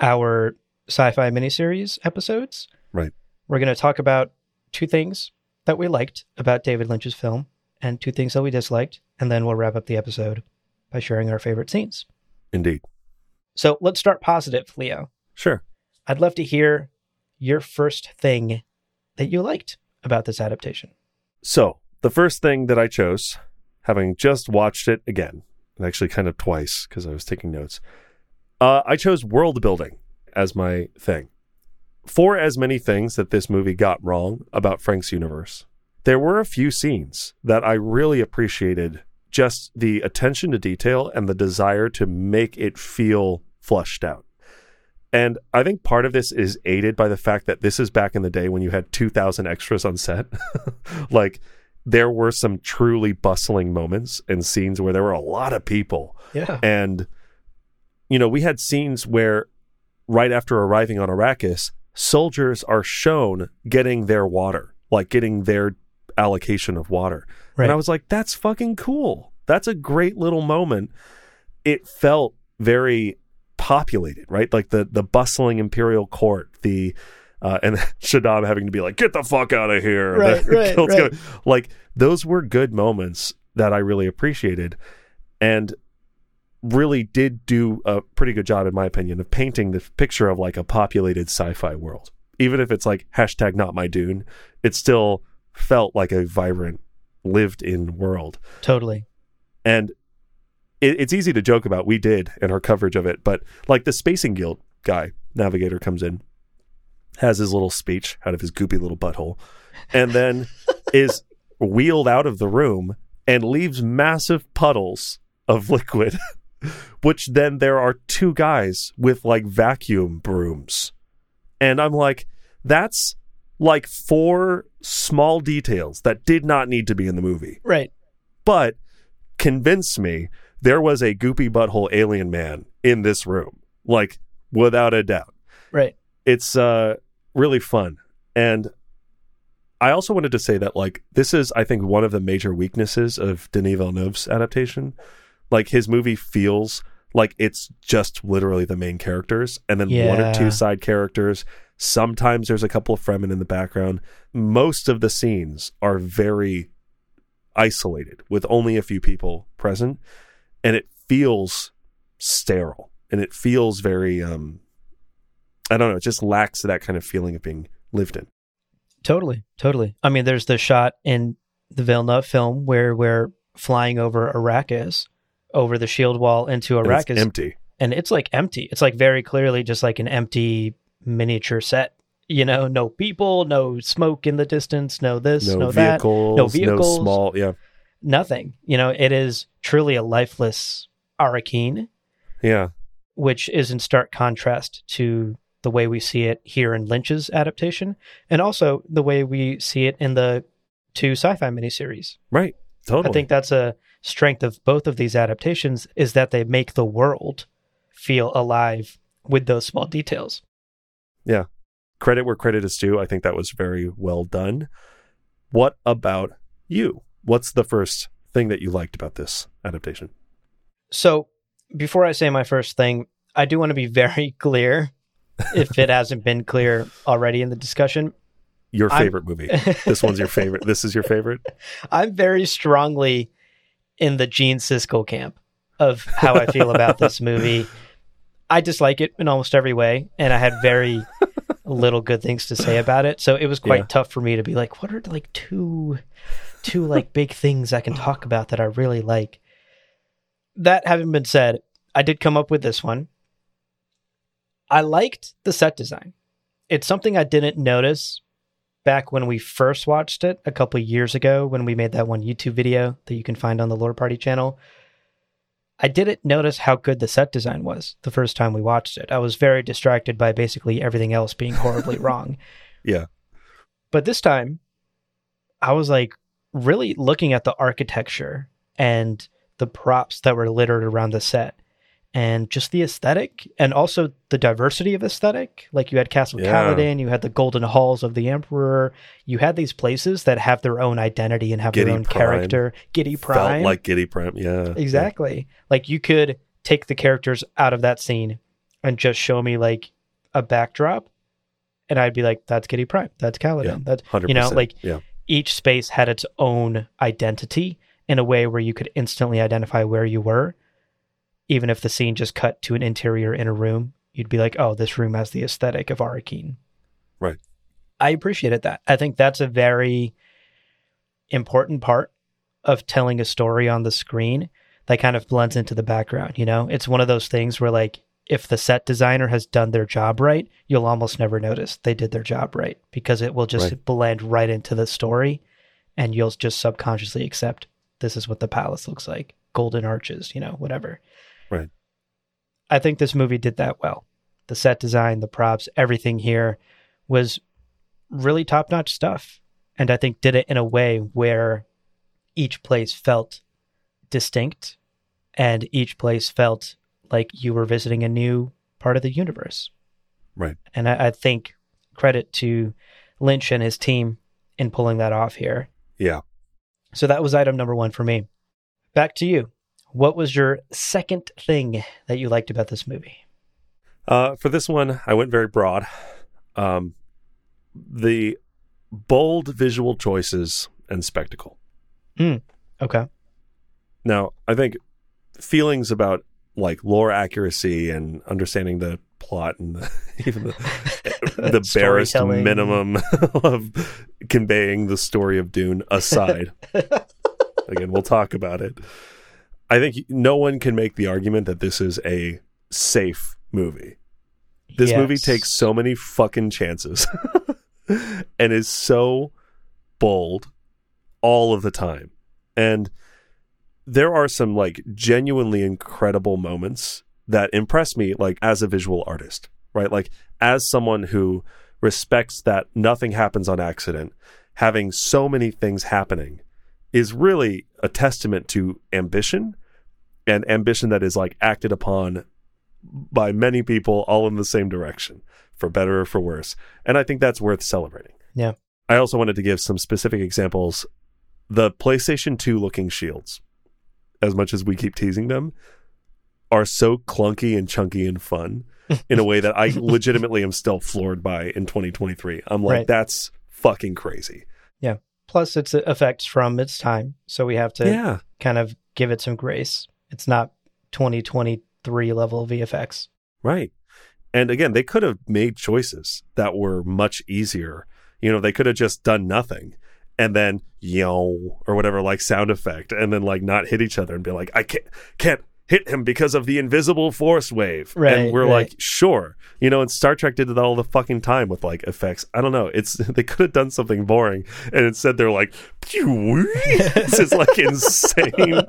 Speaker 1: our sci fi miniseries episodes.
Speaker 2: Right.
Speaker 1: We're going to talk about two things that we liked about David Lynch's film and two things that we disliked. And then we'll wrap up the episode by sharing our favorite scenes.
Speaker 2: Indeed.
Speaker 1: So let's start positive, Leo.
Speaker 2: Sure.
Speaker 1: I'd love to hear your first thing that you liked about this adaptation.
Speaker 2: So, the first thing that I chose, having just watched it again, and actually kind of twice because I was taking notes, uh, I chose world building as my thing. For as many things that this movie got wrong about Frank's universe, there were a few scenes that I really appreciated just the attention to detail and the desire to make it feel flushed out. And I think part of this is aided by the fact that this is back in the day when you had 2,000 extras on set. like, there were some truly bustling moments and scenes where there were a lot of people.
Speaker 1: Yeah.
Speaker 2: And, you know, we had scenes where right after arriving on Arrakis, soldiers are shown getting their water, like getting their allocation of water.
Speaker 1: Right.
Speaker 2: And I was like, that's fucking cool. That's a great little moment. It felt very populated, right? Like the the bustling imperial court, the uh, and Shaddam having to be like, "Get the fuck out of here!"
Speaker 1: Right, right, right.
Speaker 2: like those were good moments that I really appreciated, and really did do a pretty good job, in my opinion, of painting the picture of like a populated sci-fi world. Even if it's like hashtag not my dune, it still felt like a vibrant, lived-in world.
Speaker 1: Totally.
Speaker 2: And it, it's easy to joke about. We did in our coverage of it, but like the Spacing Guild guy, Navigator comes in, has his little speech out of his goopy little butthole, and then is wheeled out of the room and leaves massive puddles of liquid, which then there are two guys with like vacuum brooms. And I'm like, that's like four small details that did not need to be in the movie
Speaker 1: Right.
Speaker 2: but convince me there was a goopy butthole alien man in this room like without a doubt
Speaker 1: Right.
Speaker 2: it's uh really fun. And i also wanted to say that like this is i think one of the major weaknesses of denis villeneuve's adaptation. Like his movie feels like it's just literally the main characters and then one or two side characters. Sometimes there's a couple of fremen in the background. Most of the scenes are very isolated with only a few people present and it feels sterile and it feels very um i don't know it just lacks that kind of feeling of being lived in
Speaker 1: Totally, totally. I mean, there's the shot in the Villeneuve film where we're flying over Arrakis, over the shield wall into
Speaker 2: And
Speaker 1: Arrakis,
Speaker 2: it's empty
Speaker 1: and it's like empty. It's like very clearly just like an empty miniature set. You know, no people, no smoke in the distance, no this,
Speaker 2: no,
Speaker 1: no,
Speaker 2: vehicles,
Speaker 1: no
Speaker 2: no
Speaker 1: vehicles.
Speaker 2: small yeah
Speaker 1: nothing. You know, it is truly a lifeless Arakeen,
Speaker 2: yeah
Speaker 1: which is in stark contrast to the way we see it here in Lynch's adaptation, and also the way we see it in the two sci-fi miniseries.
Speaker 2: Right. Totally.
Speaker 1: I think that's a strength of both of these adaptations is that they make the world feel alive with those small details.
Speaker 2: Yeah. Credit where credit is due. I think that was very well done. What about you? What's the first thing that you liked about this adaptation?
Speaker 1: So, before I say my first thing, I do want to be very clear if it hasn't been clear already in the discussion.
Speaker 2: Your
Speaker 1: I'm-
Speaker 2: favorite movie. This one's your favorite. This is your favorite.
Speaker 1: I'm very strongly in the Gene Siskel camp of how I feel about this movie. I dislike it in almost every way, and I had very little good things to say about it. So it was quite
Speaker 2: Yeah.
Speaker 1: tough for me to be like, what are like two two like big things I can talk about that I really like? That having been said, I did come up with this one. I liked the set design. It's something I didn't notice back when we first watched it a couple years ago when we made that one YouTube video that you can find on the Lore Party channel. I didn't notice how good the set design was the first time we watched it. I was very distracted by basically everything else being horribly wrong.
Speaker 2: Yeah.
Speaker 1: But this time, I was like really looking at the architecture and the props that were littered around the set and just the aesthetic and also the diversity of aesthetic. Like you had Castle
Speaker 2: Yeah.
Speaker 1: Caladan, you had the Golden Halls of the Emperor, you had these places that have their own identity and have
Speaker 2: Giedi
Speaker 1: their own
Speaker 2: Prime.
Speaker 1: character. Giedi Prime.
Speaker 2: Felt like Giedi Prime. Yeah.
Speaker 1: Exactly. Like you could take the characters out of that scene and just show me like a backdrop and I'd be like, that's Giedi Prime. That's Caladan.
Speaker 2: Yeah.
Speaker 1: That's
Speaker 2: Hundred
Speaker 1: you know, like
Speaker 2: yeah.
Speaker 1: each space had its own identity in a way where you could instantly identify where you were. Even if the scene just cut to an interior in a room, you'd be like, oh, this room has the aesthetic of Arakeen.
Speaker 2: Right.
Speaker 1: I appreciated that. I think that's a very important part of telling a story on the screen that kind of blends into the background. You know, it's one of those things where, like, if the set designer has done their job right, you'll almost never notice they did their job right because it will just
Speaker 2: Right.
Speaker 1: blend right into the story and you'll just subconsciously accept this is what the palace looks like golden arches, you know, whatever.
Speaker 2: Right.
Speaker 1: I think this movie did that well. The set design, the props, everything here was really top notch stuff. And I think did it in a way where each place felt distinct and each place felt like you were visiting a new part of the universe.
Speaker 2: Right.
Speaker 1: And I, I think credit to Lynch and his team in pulling that off here.
Speaker 2: Yeah.
Speaker 1: So that was item number one for me. Back to you. What was your second thing that you liked about this movie?
Speaker 2: Uh, for this one, I went very broad. Um, the bold visual choices and spectacle.
Speaker 1: Okay.
Speaker 2: Now, I think feelings about like lore accuracy and understanding the plot and the, even the, the barest minimum of conveying the story of Dune aside. Again, we'll talk about it. I think no one can make the argument that this is a safe movie. This movie takes so many fucking chances and is so bold all of the time. And there are some like genuinely incredible moments that impress me like as a visual artist, right? Like as someone who respects that nothing happens on accident, having so many things happening is really a testament to ambition and ambition that is like acted upon by many people all in the same direction for better or for worse. And I think that's worth celebrating.
Speaker 1: Yeah.
Speaker 2: I also wanted to give some specific examples. The PlayStation 2 looking shields, as much as we keep teasing them, are so clunky and chunky and fun in a way that I legitimately am still floored by in 2023. I'm like,
Speaker 1: Right.
Speaker 2: that's fucking crazy. Yeah.
Speaker 1: Plus, it's uh, effects from its time. So we have to
Speaker 2: yeah.
Speaker 1: kind of give it some grace. It's not 2023 level VFX.
Speaker 2: Right. And again, they could have made choices that were much easier. You know, they could have just done nothing and then yo or whatever like sound effect and then like not hit each other and be like, I can't can't hit him because of the invisible force wave.
Speaker 1: Right,
Speaker 2: and we're
Speaker 1: right.
Speaker 2: like, sure. You know, and Star Trek did that all the fucking time with like effects. I don't know. It's they could have done something boring and instead they're like, pew, this is like insane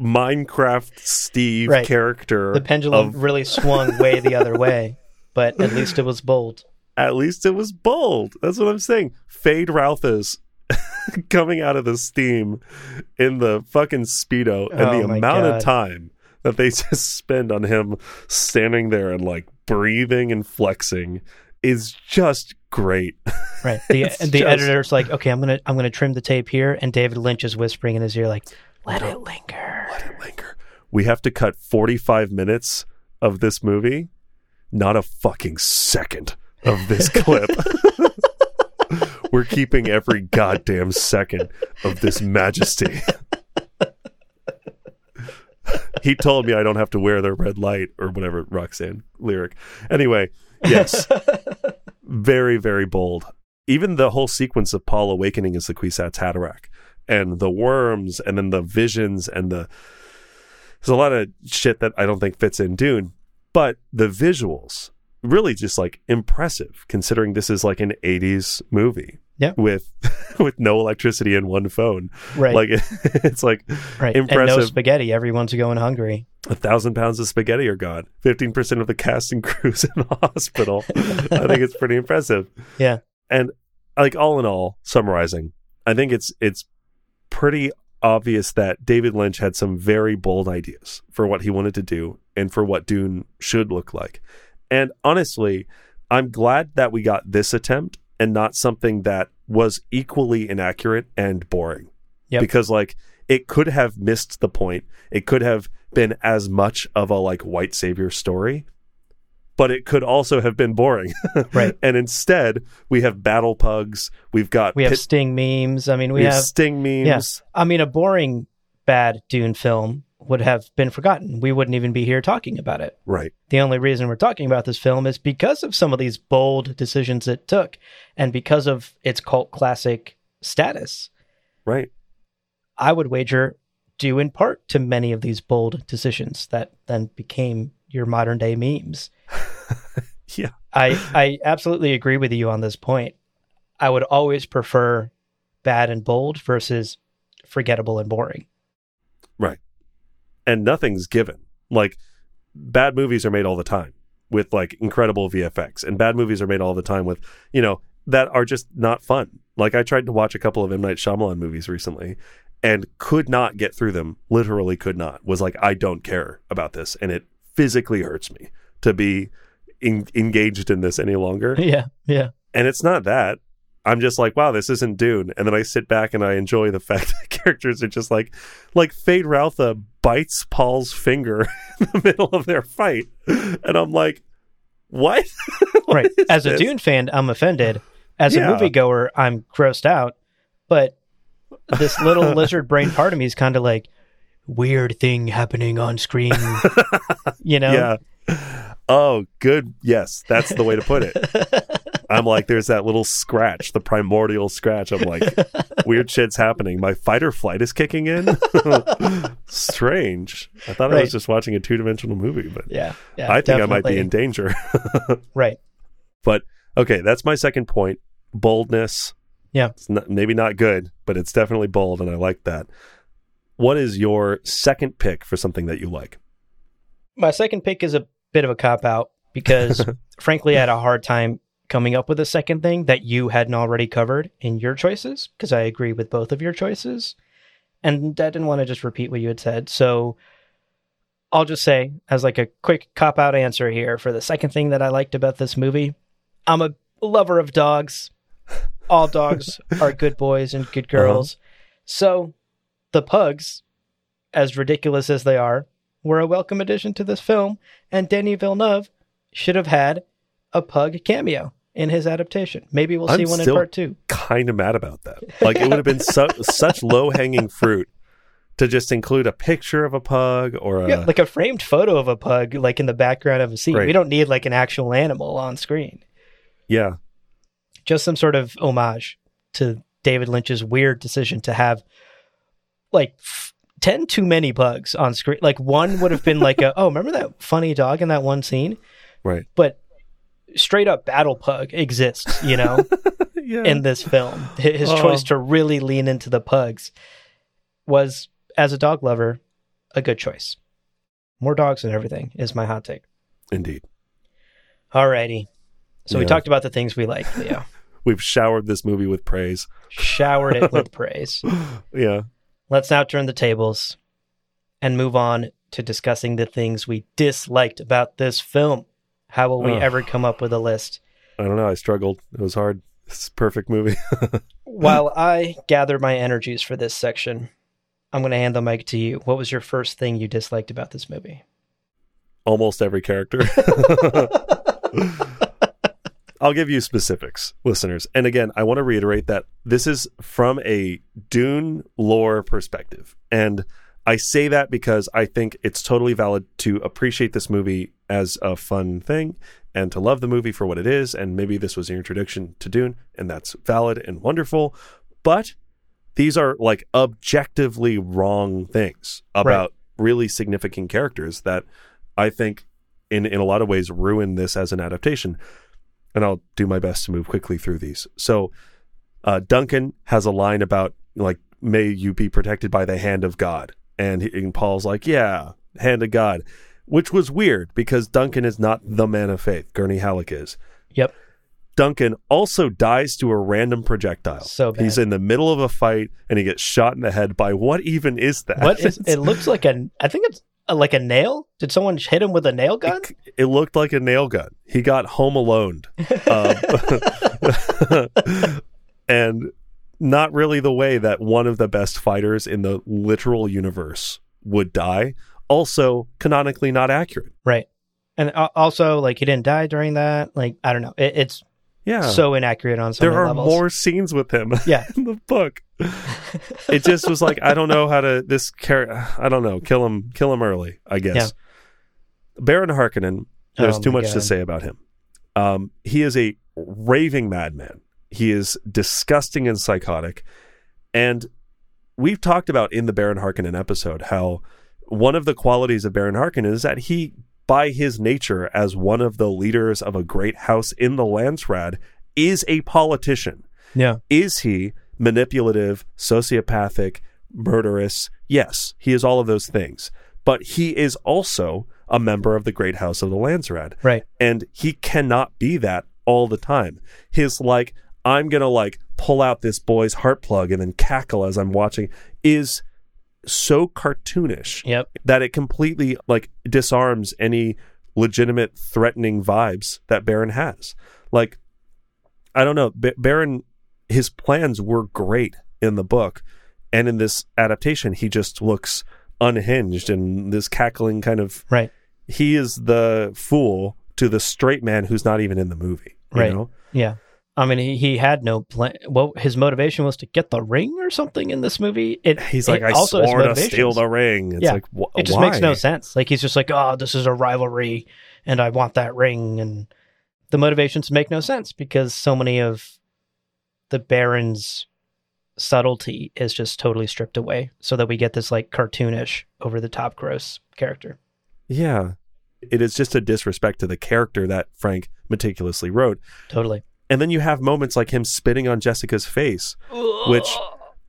Speaker 2: Minecraft Steve
Speaker 1: Right.
Speaker 2: character.
Speaker 1: The pendulum
Speaker 2: of
Speaker 1: really swung way the other way. but at least it was bold.
Speaker 2: At least it was bold. That's what I'm saying. Feyd-Rautha's coming out of the steam in the fucking speedo, and
Speaker 1: Oh
Speaker 2: the amount
Speaker 1: God.
Speaker 2: of time that they just spend on him standing there and like breathing and flexing is just great.
Speaker 1: Right. The the
Speaker 2: just-
Speaker 1: editor's like, okay, I'm gonna I'm gonna trim the tape here, and David Lynch is whispering in his ear, like, let it linger.
Speaker 2: Let it linger. We have to cut 45 minutes of this movie, not a fucking second of this clip. We're keeping every goddamn second of this majesty. He told me I don't have to wear the red light or whatever Roxanne lyric. Anyway, yes. very, very bold. Even the whole sequence of Paul awakening as the Kwisatz Haderach and the worms and then the visions and the there's a lot of shit that I don't think fits in Dune, but the visuals really just like impressive considering this is like an 80s movie.
Speaker 1: Yeah.
Speaker 2: With with no electricity and one phone.
Speaker 1: Right.
Speaker 2: Like it's like
Speaker 1: right. And no spaghetti. Everyone's going hungry.
Speaker 2: a thousand pounds of spaghetti are gone. Fifteen percent of the cast and crew's in the hospital. I think it's pretty impressive.
Speaker 1: Yeah.
Speaker 2: And like all in all, summarizing, I think it's it's pretty obvious that David Lynch had some very bold ideas for what he wanted to do and for what Dune should look like. And honestly, I'm glad that we got this attempt and not something that was equally inaccurate and boring.
Speaker 1: Yep.
Speaker 2: Because like it could have missed the point. It could have been as much of a like white savior story, but it could also have been boring.
Speaker 1: Right.
Speaker 2: and instead, we have battle pugs. We've got
Speaker 1: We have Sting memes. I mean, we,
Speaker 2: we have
Speaker 1: have.
Speaker 2: sting memes. Yes.
Speaker 1: I mean, a boring bad Dune film would have been forgotten. We wouldn't even be here talking about it.
Speaker 2: Right.
Speaker 1: The only reason we're talking about this film is because of some of these bold decisions it took, and because of its cult classic status.
Speaker 2: Right.
Speaker 1: I would wager due in part to many of these bold decisions that then became your modern day memes.
Speaker 2: Yeah.
Speaker 1: I I absolutely agree with you on this point. I would always prefer bad and bold versus forgettable and boring.
Speaker 2: And nothing's given. Like bad movies are made all the time with like incredible VFX, and bad movies are made all the time with you know that are just not fun. Like I tried to watch a couple of M Night Shyamalan movies recently, and could not get through them. Literally could not. Was like I don't care about this, and it physically hurts me to be en- engaged in this any longer.
Speaker 1: yeah, yeah.
Speaker 2: And it's not that. I'm just like, wow, this isn't Dune. And then I sit back and I enjoy the fact that characters are just like, like Feyd-Rautha bites Paul's finger in the middle of their fight. And I'm like, what? What
Speaker 1: right. As a? Dune fan, I'm offended. As
Speaker 2: Yeah.
Speaker 1: a moviegoer, I'm grossed out. But this little lizard brain part of me is kind of like weird thing happening on screen. you know?
Speaker 2: Yeah. Oh, good. Yes, that's the way to put it. I'm like, there's that little scratch, the primordial scratch. I'm like, weird shit's happening. My fight or flight is kicking in. Strange. I thought I was just watching a two dimensional movie, but
Speaker 1: Yeah. yeah
Speaker 2: I think I might be in danger.
Speaker 1: Right.
Speaker 2: but okay, that's my second point. Boldness.
Speaker 1: Yeah.
Speaker 2: It's not, maybe not good, but it's definitely bold, and I like that. What is your second pick for something that you like?
Speaker 1: My second pick is a bit of a cop out because, frankly, I had a hard time coming up with a second thing that you hadn't already covered in your choices because I agree with both of your choices. And I didn't want to just repeat what you had said. So I'll just say, as like a quick cop out answer here for the second thing that I liked about this movie, I'm a lover of dogs. All dogs are good boys and good uh-huh. girls. So the pugs, as ridiculous as they are, were a welcome addition to this film, and Denis Villeneuve should have had a pug cameo in his adaptation. Maybe we'll
Speaker 2: I'm
Speaker 1: see one in part two.
Speaker 2: Kind of mad about that. Like it would have been su- such low hanging fruit to just include a picture of a pug or a
Speaker 1: Yeah, like a framed photo of a pug, like in the background of a scene.
Speaker 2: Right.
Speaker 1: We don't need like an actual animal on screen.
Speaker 2: yeah.
Speaker 1: Just some sort of homage to David Lynch's weird decision to have like f- 10 too many pugs on screen. Like one would have been like a, oh, remember that funny dog in that one scene?
Speaker 2: Right.
Speaker 1: But straight up battle pug exists, you know?
Speaker 2: Yeah.
Speaker 1: in this film. His
Speaker 2: Oh.
Speaker 1: choice to really lean into the pugs was, as a dog lover, a good choice. More dogs and everything is my hot take.
Speaker 2: Indeed.
Speaker 1: Alrighty. So we talked about the things we like, Leo.
Speaker 2: We've showered this movie with praise.
Speaker 1: Showered it with praise.
Speaker 2: Yeah.
Speaker 1: Let's now turn the tables and move on to discussing the things we disliked about this film. How will we
Speaker 2: Ugh.
Speaker 1: ever come up with a list?
Speaker 2: I don't know. I struggled. It was hard. It's a perfect movie.
Speaker 1: While I gather my energies for this section, I'm going to hand the mic to you. What was your first thing you disliked about this movie?
Speaker 2: Almost every character. I'll give you specifics, listeners. And again, I want to reiterate that this is from a Dune lore perspective. And I say that because I think it's totally valid to appreciate this movie as a fun thing and to love the movie for what it is. And maybe this was your introduction to Dune, and that's valid and wonderful. But these are like objectively wrong things about really significant characters that I think in in a lot of ways ruin this as an adaptation. And I'll do my best to move quickly through these. So uh, Duncan has a line about like, "May you be protected by the hand of God," and, he, and Paul's like, "Yeah, hand of God," which was weird because Duncan is not the man of faith. Gurney Halleck is.
Speaker 1: Yep.
Speaker 2: Duncan also dies to a random projectile.
Speaker 1: So bad.
Speaker 2: He's in the middle of a fight and he gets shot in the head by what even is that?
Speaker 1: What is it looks like a I think it's a, like a nail. Did someone hit him with a nail gun?
Speaker 2: It, it looked like a nail gun. He got home alone. Um, and not really the way that one of the best fighters in the literal universe would die. Also, canonically not accurate.
Speaker 1: Right. And also like he didn't die during that. Like I don't know. It, it's
Speaker 2: Yeah.
Speaker 1: so inaccurate on some
Speaker 2: there are
Speaker 1: levels.
Speaker 2: more scenes with him
Speaker 1: Yeah.
Speaker 2: in the book. it just was like I don't know how to this character. I don't know. Kill him. Kill him early. I guess.
Speaker 1: Yeah.
Speaker 2: Baron Harkonnen. There's
Speaker 1: Oh
Speaker 2: too much to say about him. Um, he is a raving madman. He is disgusting and psychotic. And we've talked about in the Baron Harkonnen episode how one of the qualities of Baron Harkonnen is that he, by his nature as one of the leaders of a great house in the Landsraad, is a politician.
Speaker 1: Yeah.
Speaker 2: Is he manipulative, sociopathic, murderous? Yes, he is all of those things. But he is also a member of the great house of the Landsraad.
Speaker 1: Right.
Speaker 2: And he cannot be that all the time. His like, I'm gonna like pull out this boy's heart plug and then cackle as I'm watching is so cartoonish
Speaker 1: Yep.
Speaker 2: that it completely like disarms any legitimate threatening vibes that Baron has. Like, I don't know, B- Baron, his plans were great in the book, and in this adaptation, he just looks unhinged and this cackling kind of.
Speaker 1: Right.
Speaker 2: He is the fool to the straight man who's not even in the movie. You
Speaker 1: Right.
Speaker 2: know?
Speaker 1: Yeah. I mean, he, he had no plan. Well, his motivation was to get the ring or something in this movie. It,
Speaker 2: He's like, I
Speaker 1: also
Speaker 2: swore to steal the ring. It's
Speaker 1: Yeah.
Speaker 2: like, wh-
Speaker 1: It just
Speaker 2: why?
Speaker 1: makes no sense. Like he's just like, oh, this is a rivalry, and I want that ring, and the motivations make no sense because so many of the Baron's subtlety is just totally stripped away, so that we get this like cartoonish, over the top, gross character.
Speaker 2: Yeah. It is just a disrespect to the character that Frank meticulously wrote.
Speaker 1: Totally.
Speaker 2: And then you have moments like him spitting on Jessica's face, which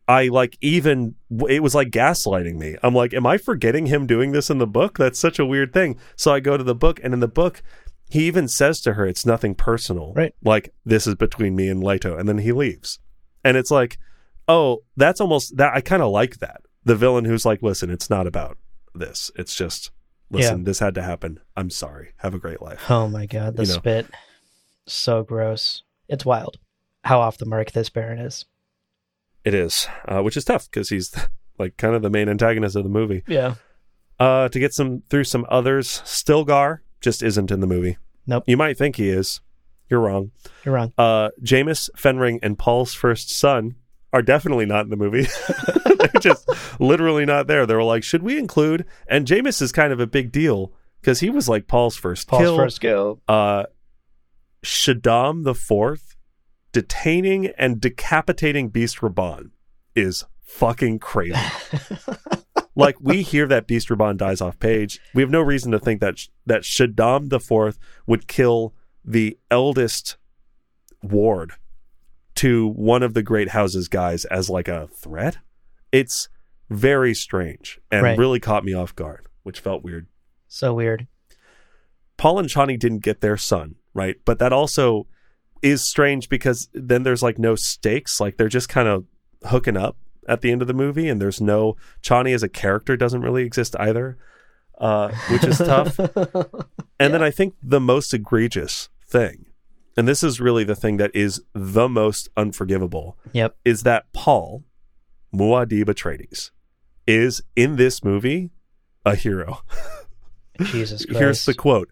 Speaker 2: I like even it was like gaslighting me. I'm like, am I forgetting him doing this in the book? That's such a weird thing. So I go to the book and in the book he even says to her it's nothing personal.
Speaker 1: Right.
Speaker 2: Like this is between me and Leto and then he leaves. And it's like, "Oh, that's almost that I kind of like that." The villain who's like, "Listen, it's not about this. It's just listen, this had to happen. I'm sorry. Have a great life."
Speaker 1: Oh my god, the
Speaker 2: You know.
Speaker 1: spit, so gross. It's wild how off the mark this Baron is.
Speaker 2: It is, uh, which is tough because he's like kind of the main antagonist of the movie.
Speaker 1: Yeah.
Speaker 2: Uh, to get some through some others, Stilgar just isn't in the movie.
Speaker 1: Nope.
Speaker 2: You might think he is. You're wrong.
Speaker 1: You're wrong.
Speaker 2: Uh, Jamis, Fenring, and Paul's first son are definitely not in the movie. They're just literally not there. They were like, should we include? And Jamis is kind of a big deal because he was like Paul's first
Speaker 1: Paul's
Speaker 2: kill.
Speaker 1: first kill.
Speaker 2: uh, Shaddam the Fourth detaining and decapitating Beast Rabban is fucking crazy. like we hear that Beast Rabban dies off page, we have no reason to think that that Shaddam the Fourth would kill the eldest ward to one of the great houses guys as like a threat. It's very strange and
Speaker 1: Right.
Speaker 2: really caught me off guard, which felt weird.
Speaker 1: So weird.
Speaker 2: Paul and Chani didn't get their son, right? But that also is strange because then there's like no stakes. Like they're just kind of hooking up at the end of the movie, and there's no Chani as a character doesn't really exist either, uh, which is tough. And then I think the most egregious thing, and this is really the thing that is the most unforgivable,
Speaker 1: Yep.
Speaker 2: is that Paul Muad'Dib Atreides is in this movie a hero.
Speaker 1: Jesus Christ.
Speaker 2: Here's the quote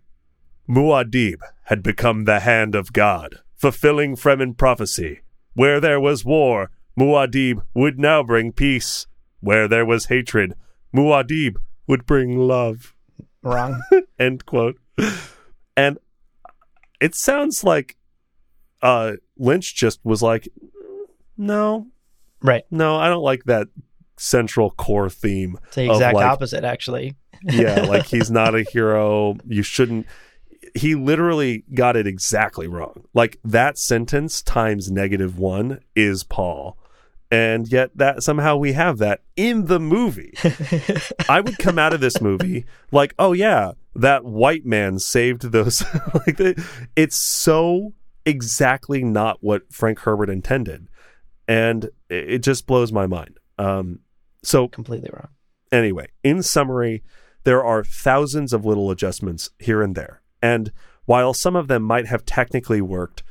Speaker 2: Muad'Dib had become the hand of God, fulfilling Fremen prophecy. Where there was war, Muad'Dib would now bring peace. Where there was hatred, Muad'Dib would bring love.
Speaker 1: wrong.
Speaker 2: End quote. And it sounds like uh, Lynch just was like, no,
Speaker 1: right.
Speaker 2: no, I don't like that central core theme.
Speaker 1: It's the exact
Speaker 2: like,
Speaker 1: opposite, actually.
Speaker 2: yeah, like he's not a hero. You shouldn't. He literally got it exactly wrong. Like that sentence times negative one is Paul. And yet that somehow we have that in the movie. I would come out of this movie like, oh yeah, that white man saved those. like the, it's so exactly not what Frank Herbert intended, and it, it just blows my mind. Um, so
Speaker 1: Completely wrong.
Speaker 2: Anyway, in summary, there are thousands of little adjustments here and there. And while some of them might have technically worked,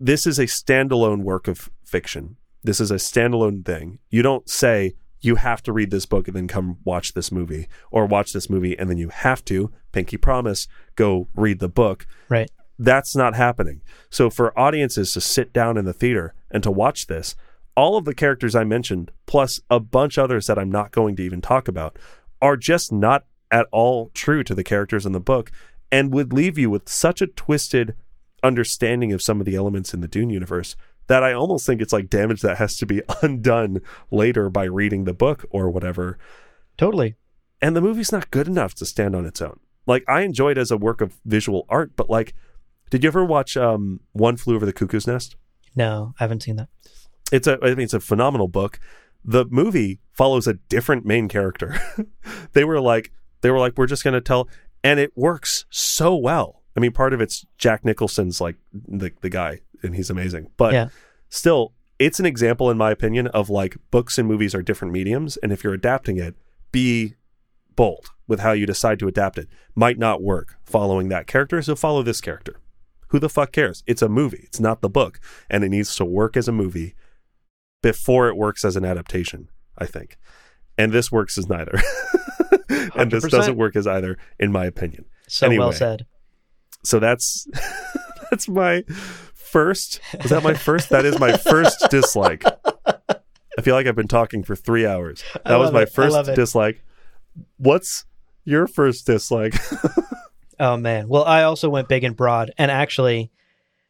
Speaker 2: this is a standalone work of fiction. This is a standalone thing. You don't say, you have to read this book and then come watch this movie, or watch this movie and then you have to, pinky promise, go read the book.
Speaker 1: Right.
Speaker 2: That's not happening. So for audiences to sit down in the theater and to watch this, all of the characters I mentioned, plus a bunch others that I'm not going to even talk about, are just not at all true to the characters in the book and would leave you with such a twisted understanding of some of the elements in the Dune universe that I almost think it's like damage that has to be undone later by reading the book or whatever.
Speaker 1: Totally.
Speaker 2: And the movie's not good enough to stand on its own. Like I enjoy it as a work of visual art, but like did you ever watch um One Flew Over the Cuckoo's Nest?
Speaker 1: No, I haven't seen that.
Speaker 2: it's a I mean it's a phenomenal book. The movie follows a different main character. they were like they were like we're just going to tell and it works so well. I mean part of it's Jack Nicholson's like the the guy and he's amazing. But
Speaker 1: Yeah.
Speaker 2: still it's an example in my opinion of like books and movies are different mediums and if you're adapting it be bold with how you decide to adapt it. Might not work following that character so follow this character. Who the fuck cares? It's a movie. It's not the book and it needs to work as a movie before it works as an adaptation, I think. And this works as neither. and this doesn't work as either, in my opinion.
Speaker 1: So well said.
Speaker 2: So that's that's my first. Was that my first? That is my first dislike. I feel like I've been talking for three hours. That was my
Speaker 1: it.
Speaker 2: First dislike. What's your first dislike?
Speaker 1: Oh man. Well, I also went big and broad, and actually,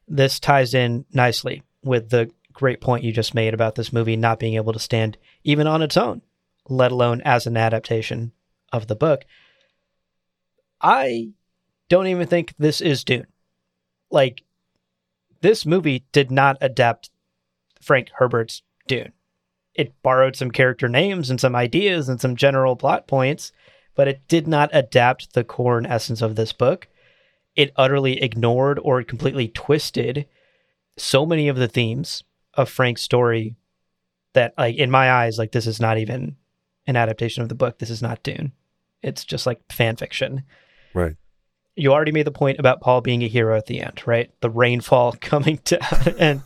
Speaker 1: this ties in nicely with the great point you just made about this movie not being able to stand even on its own, let alone as an adaptation of the book. I don't even think this is Dune. Like, this movie did not adapt Frank Herbert's Dune. It borrowed some character names and some ideas and some general plot points, but it did not adapt the core and essence of this book. It utterly ignored or completely twisted so many of the themes of Frank's story that, like, in my eyes, like, this is not even an adaptation of the book. This is not Dune. It's just like fan fiction.
Speaker 2: right.
Speaker 1: You already made the point about Paul being a hero at the end, right? The rainfall coming down and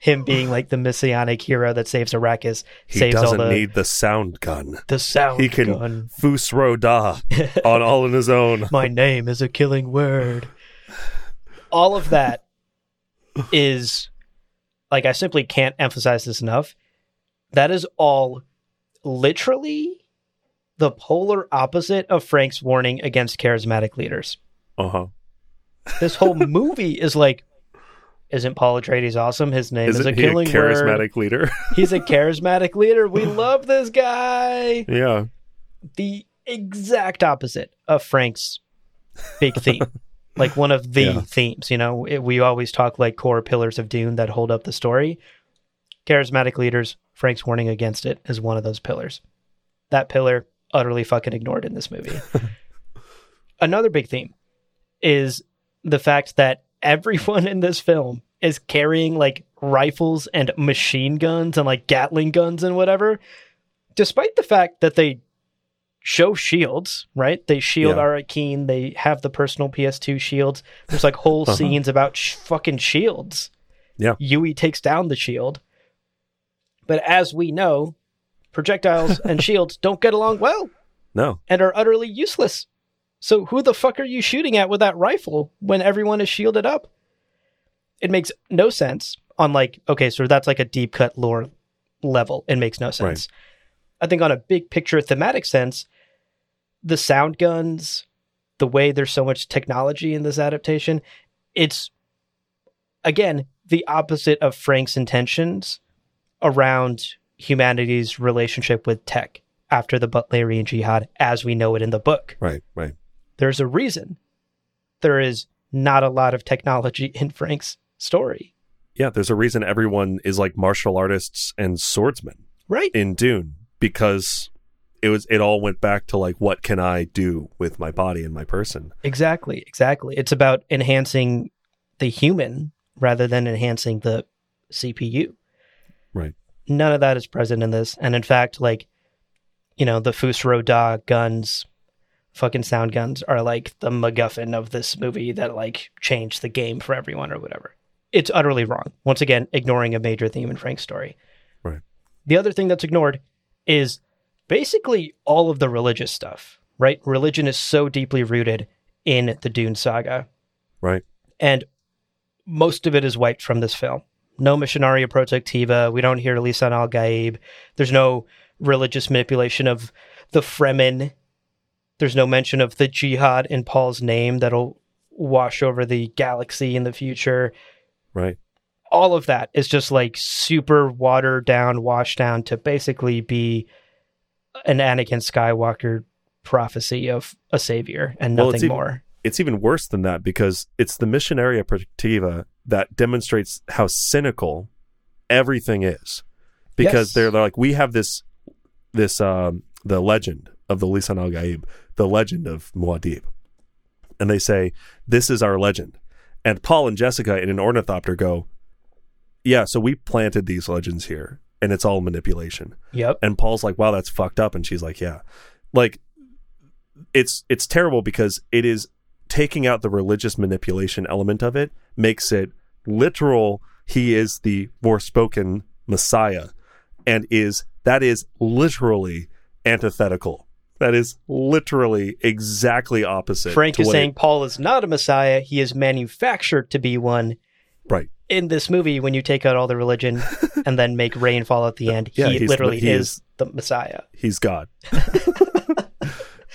Speaker 1: him being like the messianic hero that saves Arrakis,
Speaker 2: He
Speaker 1: saves all
Speaker 2: doesn't
Speaker 1: the
Speaker 2: need the sound gun.
Speaker 1: the sound
Speaker 2: He can
Speaker 1: gun.
Speaker 2: Fus Ro Dah on all on his own.
Speaker 1: My name is a killing word. All of that is like I simply can't emphasize this enough. That is all literally the polar opposite of Frank's warning against charismatic leaders.
Speaker 2: Uh huh.
Speaker 1: This whole movie is like, isn't Paul Atreides awesome? His name is
Speaker 2: Isn't
Speaker 1: a
Speaker 2: he a
Speaker 1: killing
Speaker 2: charismatic
Speaker 1: word.
Speaker 2: leader?
Speaker 1: He's a charismatic leader. We love this guy.
Speaker 2: yeah.
Speaker 1: The exact opposite of Frank's big theme. like one of the
Speaker 2: Yeah.
Speaker 1: themes, you know, it, we always talk like core pillars of Dune that hold up the story. Charismatic leaders, Frank's warning against it is one of those pillars. That pillar utterly fucking ignored in this movie. Another big theme is the fact that everyone in this film is carrying like rifles and machine guns and like Gatling guns and whatever, despite the fact that they show shields, right? They shield
Speaker 2: Yeah.
Speaker 1: Arakeen, they have the personal PS2 shields. There's like whole
Speaker 2: Uh-huh.
Speaker 1: scenes about sh- fucking shields.
Speaker 2: Yeah.
Speaker 1: Yueh takes down the shield. But as we know, projectiles and shields don't get along well
Speaker 2: No.
Speaker 1: and are utterly useless. So who the fuck are you shooting at with that rifle when everyone is shielded up? It makes no sense on like okay, so that's like a deep cut lore level. It makes no sense. I think on a big picture thematic sense, the sound guns, the way there's so much technology in this adaptation, it's again the opposite of Frank's intentions around humanity's relationship with tech after the Butlerian Jihad as we know it in the book.
Speaker 2: Right. Right.
Speaker 1: There's a reason there is not a lot of technology in Frank's story.
Speaker 2: Yeah. There's a reason everyone is like martial artists and swordsmen
Speaker 1: Right.
Speaker 2: in Dune because it was it all went back to like what can I do with my body and my person.
Speaker 1: Exactly, exactly. It's about enhancing the human rather than enhancing the CPU. None of that is present in this. And in fact, like, you know, the Fusro Da guns, fucking sound guns, are like the MacGuffin of this movie that like changed the game for everyone or whatever. It's utterly wrong. Once again, ignoring a major theme in Frank's story.
Speaker 2: Right.
Speaker 1: The other thing that's ignored is basically all of the religious stuff, right? Religion is so deeply rooted in the Dune saga,
Speaker 2: Right.
Speaker 1: and most of it is wiped from this film. No Missionaria Protectiva. We don't hear Lisan al Gaib. There's no religious manipulation of the Fremen. There's no mention of the jihad in Paul's name that'll wash over the galaxy in the future.
Speaker 2: Right.
Speaker 1: All of that is just like super watered down, washed down to basically be an Anakin Skywalker prophecy of a savior and
Speaker 2: Well,
Speaker 1: nothing
Speaker 2: it's even-
Speaker 1: more.
Speaker 2: It's even worse than that because it's the Missionaria Protectiva that demonstrates how cynical everything is. Because
Speaker 1: Yes.
Speaker 2: they're, they're like, we have this this um the legend of the Lisan al Gaib, the legend of Muad'Dib. And they say, This is our legend. And Paul and Jessica in an ornithopter go, Yeah, so we planted these legends here and it's all manipulation.
Speaker 1: Yep.
Speaker 2: And Paul's like, "Wow, that's fucked up." And she's like, "Yeah." Like it's it's terrible because it is taking out the religious manipulation element of it makes it literal he is the more spoken messiah and is that is literally antithetical. That is literally exactly opposite.
Speaker 1: Frank
Speaker 2: to
Speaker 1: is saying
Speaker 2: it-
Speaker 1: Paul is not a messiah. He is manufactured to be one.
Speaker 2: right.
Speaker 1: In this movie, when you take out all the religion and then make rain fall at the end,
Speaker 2: Yeah,
Speaker 1: he literally
Speaker 2: he
Speaker 1: is,
Speaker 2: is-
Speaker 1: the messiah.
Speaker 2: He's God.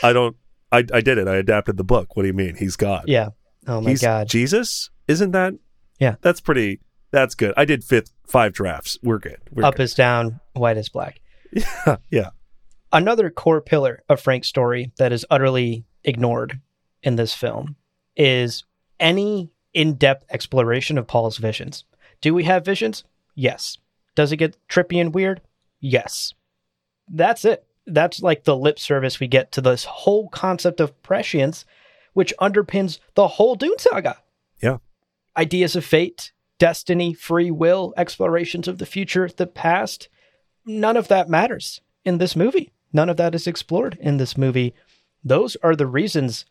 Speaker 2: I don't I I did it. I adapted the book. What do you mean? He's God.
Speaker 1: Yeah. Oh my
Speaker 2: He's
Speaker 1: god.
Speaker 2: Jesus? Isn't that?
Speaker 1: Yeah.
Speaker 2: That's pretty. That's good. I did fifth five drafts. We're good. We're
Speaker 1: Up
Speaker 2: good.
Speaker 1: is down, white is black.
Speaker 2: yeah.
Speaker 1: Another core pillar of Frank's story that is utterly ignored in this film is any in-depth exploration of Paul's visions. Do we have visions? Yes. Does it get trippy and weird? Yes. That's it. That's like the lip service we get to this whole concept of prescience, which underpins the whole Dune saga.
Speaker 2: Yeah.
Speaker 1: Ideas of fate, destiny, free will, explorations of the future, the past. None of that matters in this movie. None of that is explored in this movie. Those are the reasons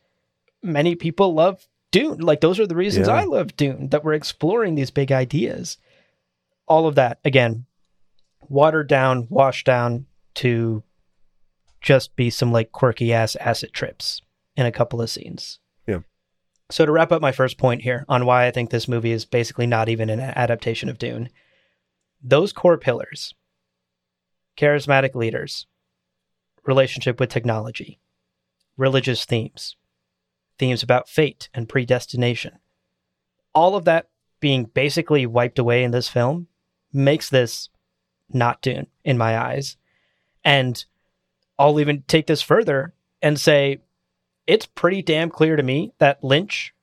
Speaker 1: many people love Dune. Like, those are the reasons
Speaker 2: Yeah.
Speaker 1: I love Dune, that we're exploring these big ideas. All of that, again, watered down, washed down to just be some like quirky ass acid trips in a couple of scenes. So to wrap up my first point here on why I think this movie is basically not even an adaptation of Dune, those core pillars, charismatic leaders, relationship with technology, religious themes, themes about fate and predestination, all of that being basically wiped away in this film makes this not Dune in my eyes. And I'll even take this further and say it's pretty damn clear to me that Lynch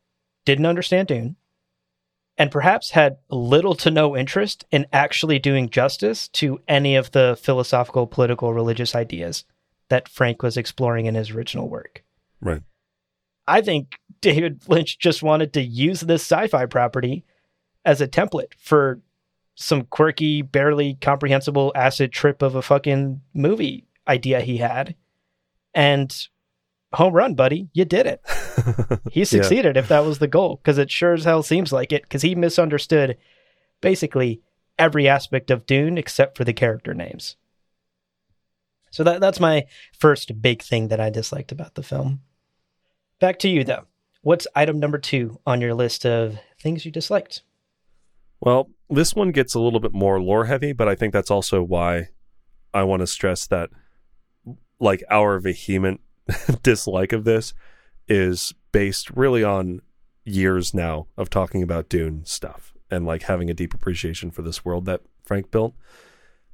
Speaker 1: didn't understand Dune and perhaps had little to no interest in actually doing justice to any of the philosophical, political, religious ideas that Frank was exploring in his original work.
Speaker 2: Right.
Speaker 1: I think David Lynch just wanted to use this sci-fi property as a template for some quirky, barely comprehensible acid trip of a fucking movie idea he had. And home run, buddy. You did it. He succeeded if that was the goal, because it sure as hell seems like it, because he misunderstood basically every aspect of Dune except for the character names. So that that's my first big thing that I disliked about the film. Back to you though. What's item number two on your list of things you disliked?
Speaker 2: Well, this one gets a little bit more lore heavy, but I think that's also why I want to stress that like our vehement dislike of this is based really on years now of talking about Dune stuff and like having a deep appreciation for this world that Frank built.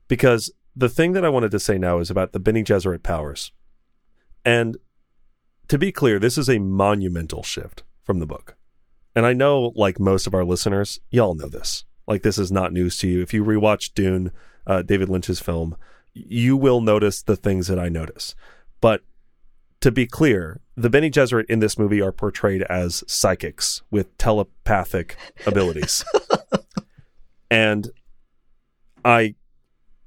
Speaker 2: Because the thing that I wanted to say now is about the Bene Gesserit powers. And to be clear, this is a monumental shift from the book. And I know, like most of our listeners, y'all know this. Like, this is not news to you. If you rewatch Dune, uh, David Lynch's film, you will notice the things that I notice. But to be clear, the Bene Gesserit in this movie are portrayed as psychics with telepathic abilities. and I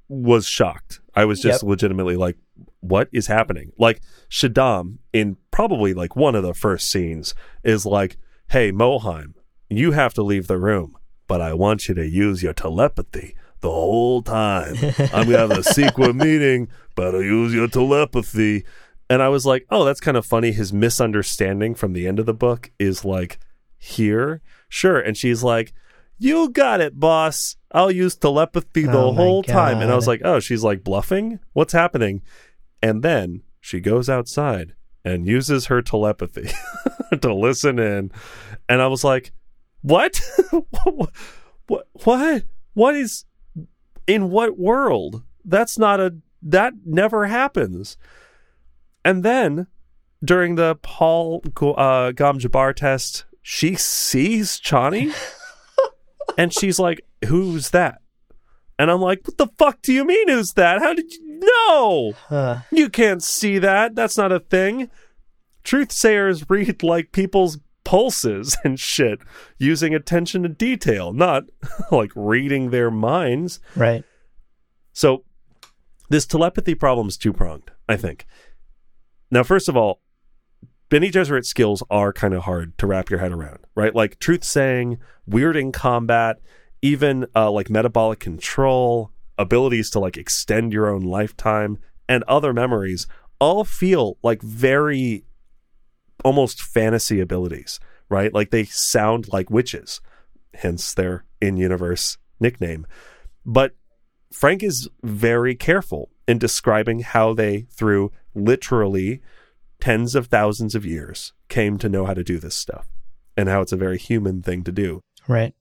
Speaker 2: was shocked. I was just
Speaker 1: Yep.
Speaker 2: legitimately like, what is happening? Like, Shaddam, in probably like one of the first scenes, is like, hey, Mohiam, you have to leave the room, but I want you to use your telepathy the whole time. I'm going to have a secret meeting, but I use your telepathy. And I was like, oh, that's kind of funny. His misunderstanding from the end of the book is like, here? Sure. And she's like, you got it, boss. I'll use telepathy the
Speaker 1: Oh
Speaker 2: whole time. And I was like, oh, she's like bluffing? What's happening? And then she goes outside and uses her telepathy to listen in. And I was like, what? what? What? What is in what world? That's not a that never happens. And then during the Paul uh, Gom Jabbar test, she sees Chani and she's like, Who's that? And I'm like, What the fuck do you mean, who's that? How did you know?
Speaker 1: Uh,
Speaker 2: You can't see that. That's not a thing. Truth sayers read like people's pulses and shit using attention to detail, not like reading their minds.
Speaker 1: right.
Speaker 2: So this telepathy problem is two pronged, I think. Now, first of all, Bene Gesserit skills are kind of hard to wrap your head around, right? Like truth saying, weirding combat, even uh, like metabolic control, abilities to like extend your own lifetime, and other memories all feel like very almost fantasy abilities, right? Like they sound like witches, hence their in universe nickname. But Frank is very careful in describing how they, through literally tens of thousands of years, came to know how to do this stuff and how it's a very human thing to do.
Speaker 1: Right.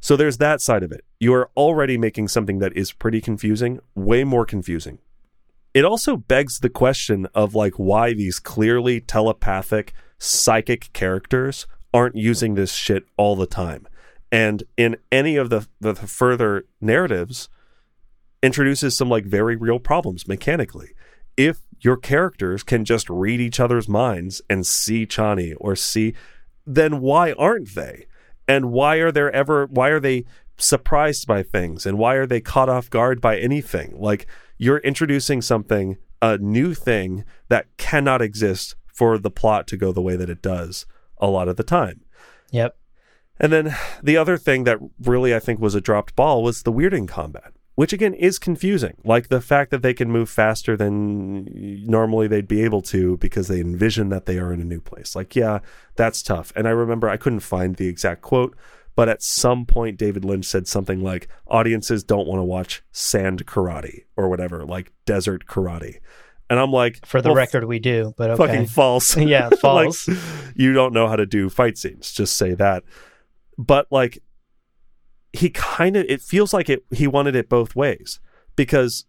Speaker 2: So there's that side of it. You are already making something that is pretty confusing, way more confusing. It also begs the question of like why these clearly telepathic, psychic characters aren't using this shit all the time. And in any of the, the further narratives, introduces some like very real problems mechanically. If your characters can just read each other's minds and see Chani or see, then why aren't they? And why are there ever, why are they surprised by things? And why are they caught off guard by anything? Like you're introducing something, a new thing that cannot exist for the plot to go the way that it does a lot of the time.
Speaker 1: Yep.
Speaker 2: And then the other thing that really I think was a dropped ball was the weirding combat, which again is confusing. Like the fact that they can move faster than normally they'd be able to because they envision that they are in a new place. Like, yeah, that's tough. And I remember I couldn't find the exact quote, but at some point David Lynch said something like audiences don't want to watch sand karate or whatever, like desert karate. And I'm like,
Speaker 1: For the
Speaker 2: well,
Speaker 1: record, we do, but okay.
Speaker 2: fucking false.
Speaker 1: Yeah,
Speaker 2: Like,
Speaker 1: false.
Speaker 2: you don't know how to do fight scenes. Just say that. But like, he kind of it feels like it. He wanted it both ways because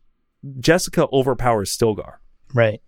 Speaker 2: Jessica overpowers Stilgar,
Speaker 1: right.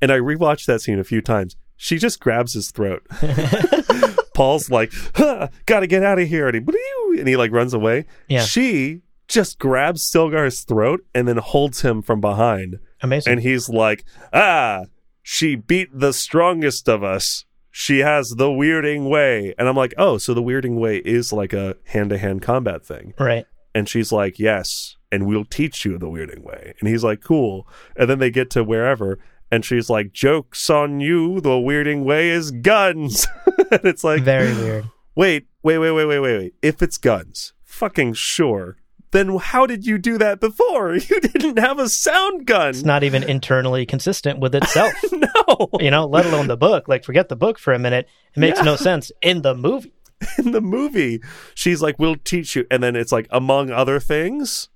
Speaker 2: and I rewatched that scene a few times. She just grabs his throat. Paul's like, huh, "Got to get out of here," and he and he like runs away.
Speaker 1: Yeah.
Speaker 2: She just grabs Stilgar's throat and then holds him from behind
Speaker 1: Amazing.
Speaker 2: and he's like, "Ah, she beat the strongest of us. She has the weirding way. And I'm like, oh, so the weirding way is like a hand to hand combat thing.
Speaker 1: Right.
Speaker 2: And she's like, yes, and we'll teach you the weirding way. And he's like, cool. And then they get to wherever. And she's like, joke's on you. The weirding way is guns. and it's like,
Speaker 1: Very weird.
Speaker 2: wait, wait, wait, wait, wait, wait, wait. If it's guns, fucking sure. Then how did you do that before? You didn't have a sound gun.
Speaker 1: It's not even internally consistent with itself.
Speaker 2: no.
Speaker 1: you know, let alone the book. Like, forget the book for a minute. It makes
Speaker 2: Yeah.
Speaker 1: no sense in the movie.
Speaker 2: in the movie, she's like, "We'll teach you," and then it's like, among other things,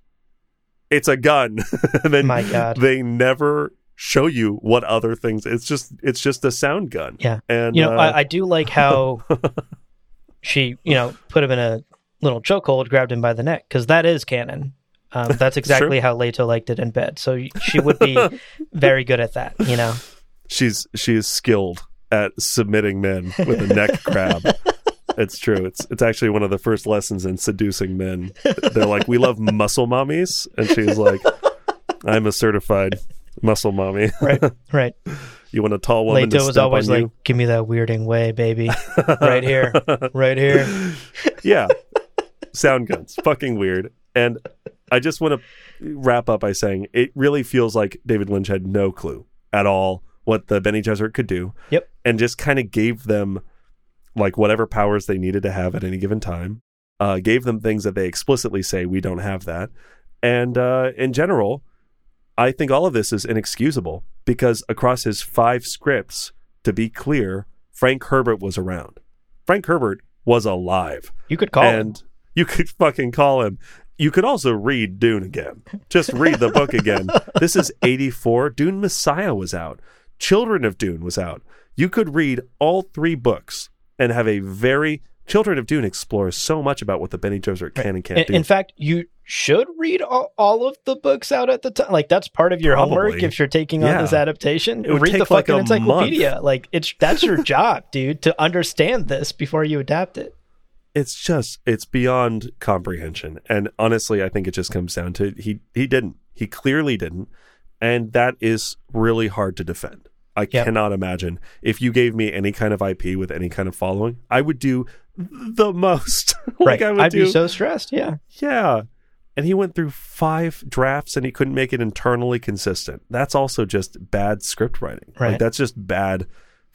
Speaker 2: it's a gun. and then
Speaker 1: My God.
Speaker 2: they never show you what other things. It's just, it's just a sound gun.
Speaker 1: Yeah.
Speaker 2: and
Speaker 1: You know,
Speaker 2: uh,
Speaker 1: I, I do like how she, you know, put him in a little chokehold, grabbed him by the neck, because that is canon. Um, that's exactly how Leto liked it in bed. So she would be very good at that, you know?
Speaker 2: she's she is skilled at submitting men with a neck crab. It's true. It's it's actually one of the first lessons in seducing men. They're like, "We love muscle mommies," and she's like, "I'm a certified muscle mommy.
Speaker 1: Right, right.
Speaker 2: You want a tall woman to
Speaker 1: Leto was always like,
Speaker 2: you?
Speaker 1: give me that weirding way, baby. right here, right here.
Speaker 2: yeah. Sound guns. Fucking weird. And I just want to wrap up by saying it really feels like David Lynch had no clue at all what the Bene Gesserit could do.
Speaker 1: Yep.
Speaker 2: And just kind of gave them like whatever powers they needed to have at any given time. Uh, gave them things that they explicitly say we don't have that. And uh, in general, I think all of this is inexcusable because across his five scripts, to be clear, Frank Herbert was around. Frank Herbert was alive
Speaker 1: You could call him.
Speaker 2: You could fucking call him. You could also read Dune again. Just read the book again. This is 84. Dune Messiah was out. Children of Dune was out. You could read all three books and have a very Children of Dune explores so much about what the Bene Gesserit can and can't
Speaker 1: In,
Speaker 2: do.
Speaker 1: in fact, you should read all, all of the books out at the time. Like that's part of your homework if you're taking on this adaptation.
Speaker 2: It would
Speaker 1: read the
Speaker 2: like,
Speaker 1: fucking
Speaker 2: a
Speaker 1: encyclopedia. Like it's that's your job, dude, to understand this before you adapt it.
Speaker 2: It's just it's beyond comprehension. And honestly i think it just comes down to he he didn't. He clearly didn't. And that is really hard to defend. I
Speaker 1: Yep.
Speaker 2: cannot imagine. If you gave me any kind of ip with any kind of following i would do the most. Like
Speaker 1: right.
Speaker 2: i would
Speaker 1: I'd
Speaker 2: do
Speaker 1: be so stressed. Yeah.
Speaker 2: yeah. And he went through five drafts and he couldn't make it internally consistent. That's also just bad script writing.
Speaker 1: Right.
Speaker 2: like that's just bad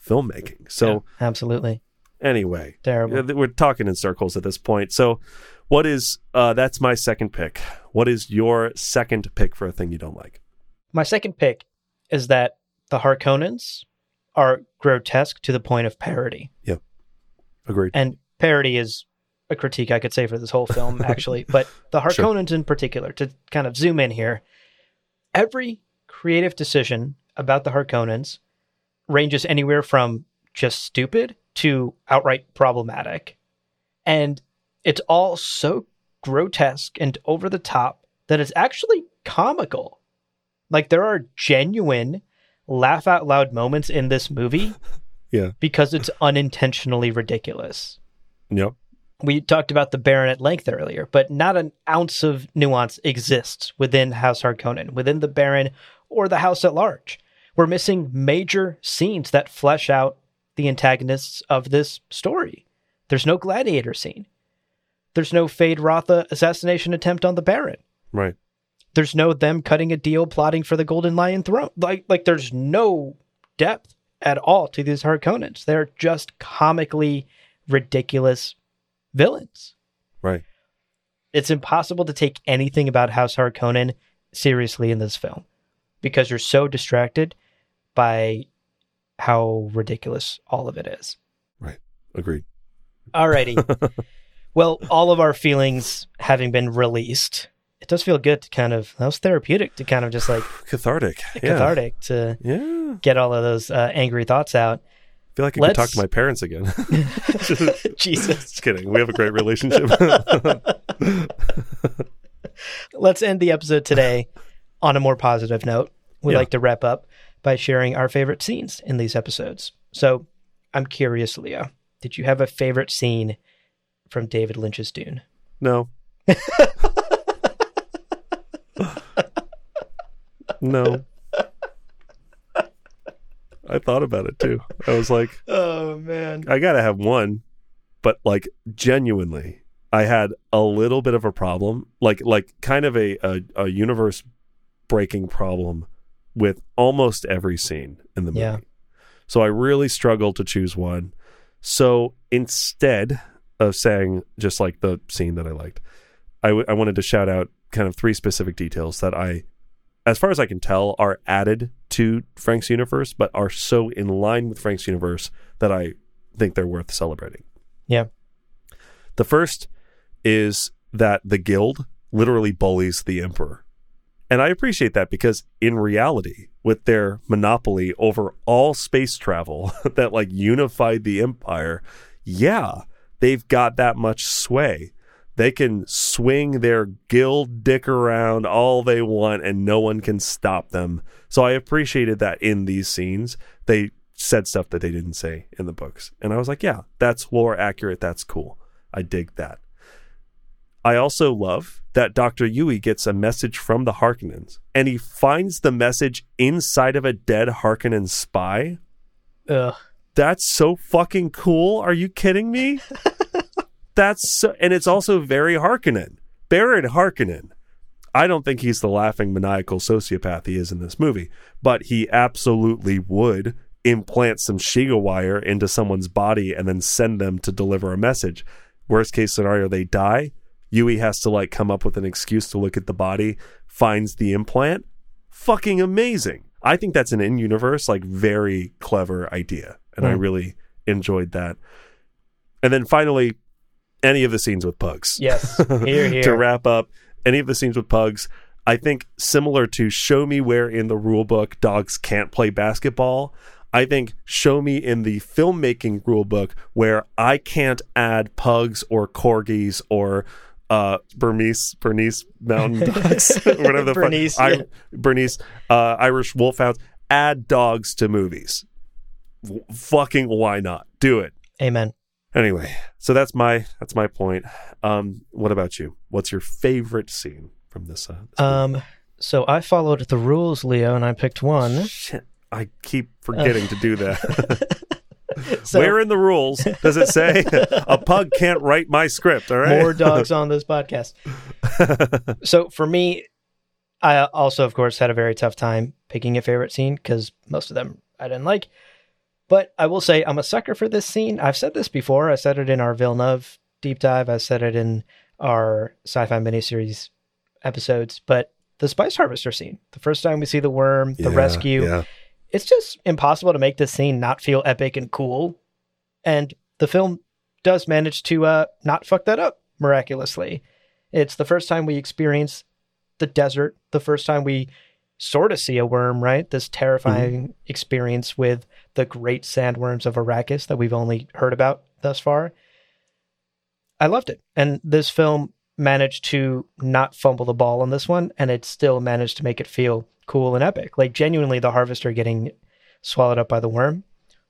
Speaker 2: filmmaking. So
Speaker 1: Yeah, absolutely
Speaker 2: anyway
Speaker 1: terrible.
Speaker 2: we're talking in circles at this point. So, what is uh that's my second pick. What is your second pick for a thing you don't like?
Speaker 1: My second pick is that the Harkonnens are grotesque to the point of parody.
Speaker 2: Yeah, agreed.
Speaker 1: and parody is a critique I could say for this whole film, actually. but the
Speaker 2: Sure.
Speaker 1: In particular, to kind of zoom in here, every creative decision about the Harkonnens ranges anywhere from just stupid to outright problematic. And it's all so grotesque and over the top that it's actually comical. Like there are genuine laugh out loud moments in this movie
Speaker 2: Yeah.
Speaker 1: because it's unintentionally ridiculous.
Speaker 2: Yep.
Speaker 1: We talked about the Baron at length earlier, but not an ounce of nuance exists within House Harkonnen, within the Baron or the House at large. We're missing major scenes that flesh out the antagonists of this story. There's no gladiator scene. There's no Feyd-Rautha assassination attempt on the Baron.
Speaker 2: Right.
Speaker 1: There's no them cutting a deal plotting for the Golden Lion throne. Like like there's no depth at all to these Harkonnens. They're just comically ridiculous villains.
Speaker 2: Right.
Speaker 1: It's impossible to take anything about House Harkonnen seriously in this film because you're so distracted by how ridiculous all of it is. Right.
Speaker 2: Agreed.
Speaker 1: Alrighty. well, all of our feelings having been released, it does feel good to kind of that was therapeutic to kind of just like
Speaker 2: Cathartic. Yeah.
Speaker 1: cathartic to
Speaker 2: Yeah.
Speaker 1: get all of those uh, angry thoughts out.
Speaker 2: I feel like I could talk to my parents again.
Speaker 1: Jesus.
Speaker 2: Just kidding. We have a great relationship.
Speaker 1: Let's end the episode today on a more positive note. We
Speaker 2: Yeah.
Speaker 1: like to wrap up by sharing our favorite scenes in these episodes. So I'm curious, Leo, did you have a favorite scene from David Lynch's Dune?
Speaker 2: no. no. I thought about it too. I was like,
Speaker 1: Oh man.
Speaker 2: I gotta have one, but like genuinely, I had a little bit of a problem, like like kind of a a, a universe breaking problem with almost every scene in the movie.
Speaker 1: Yeah.
Speaker 2: So I really struggled to choose one. So instead of saying just like the scene that I liked, I, w- I wanted to shout out kind of three specific details that I, as far as I can tell, are added to Frank's universe, but are so in line with Frank's universe that I think they're worth celebrating.
Speaker 1: Yeah.
Speaker 2: The first is that the guild literally bullies the emperor. And I appreciate that because in reality, with their monopoly over all space travel that like unified the empire, yeah, they've got that much sway. They can swing their guild dick around all they want and no one can stop them. So I appreciated that in these scenes. They said stuff that they didn't say in the books. And I was like, yeah, that's lore accurate. That's cool. I dig that. I also love that Dr. Yueh gets a message from the Harkonnens and he finds the message inside of a dead Harkonnen spy.
Speaker 1: Ugh.
Speaker 2: That's so fucking cool. Are you kidding me? That's so, and it's also very Harkonnen. Baron Harkonnen. I don't think he's the laughing maniacal sociopath he is in this movie, but he absolutely would implant some Shiga wire into someone's body and then send them to deliver a message. Worst case scenario, they die. Yueh has to like come up with an excuse to look at the body, finds the implant. Fucking amazing. I think that's an in universe, like very clever idea. And I
Speaker 1: Hmm.
Speaker 2: really enjoyed that. And then finally, any of the scenes with pugs.
Speaker 1: Yes. Here, here.
Speaker 2: to wrap up, any of the scenes with pugs, I think similar to show me where in the rule book dogs can't play basketball. I think show me in the filmmaking rule book where I can't add pugs or corgis or uh Burmese Bernese mountain dogs whatever the
Speaker 1: Bernese,
Speaker 2: fuck I,
Speaker 1: yeah.
Speaker 2: Bernese uh Irish wolfhounds add dogs to movies. W- fucking why not? Do it.
Speaker 1: Amen.
Speaker 2: Anyway, so that's my that's my point. Um, what about you? What's your favorite scene from this? Uh, this
Speaker 1: Um, so I followed the rules, Leo, and I picked one.
Speaker 2: Shit, I keep forgetting to do that.
Speaker 1: So
Speaker 2: Where in the rules does it say a pug can't write my script? All right,
Speaker 1: more dogs on this podcast. so for me, I also, of course, had a very tough time picking a favorite scene because most of them I didn't like. But I will say I'm a sucker for this scene. I've said this before. I said it in our Villeneuve deep dive. I said it in our sci-fi miniseries episodes. But the spice harvester scene, the first time we see the worm, the
Speaker 2: Yeah,
Speaker 1: rescue,
Speaker 2: Yeah,
Speaker 1: it's just impossible to make this scene not feel epic and cool. And the film does manage to uh, not fuck that up miraculously. It's the first time we experience the desert, the first time we sort of see a worm, right? This terrifying experience with the great sandworms of Arrakis that we've only heard about thus far. I loved it. And this film managed to not fumble the ball on this one, and it still managed to make it feel cool and epic. Like, genuinely, the harvester getting swallowed up by the worm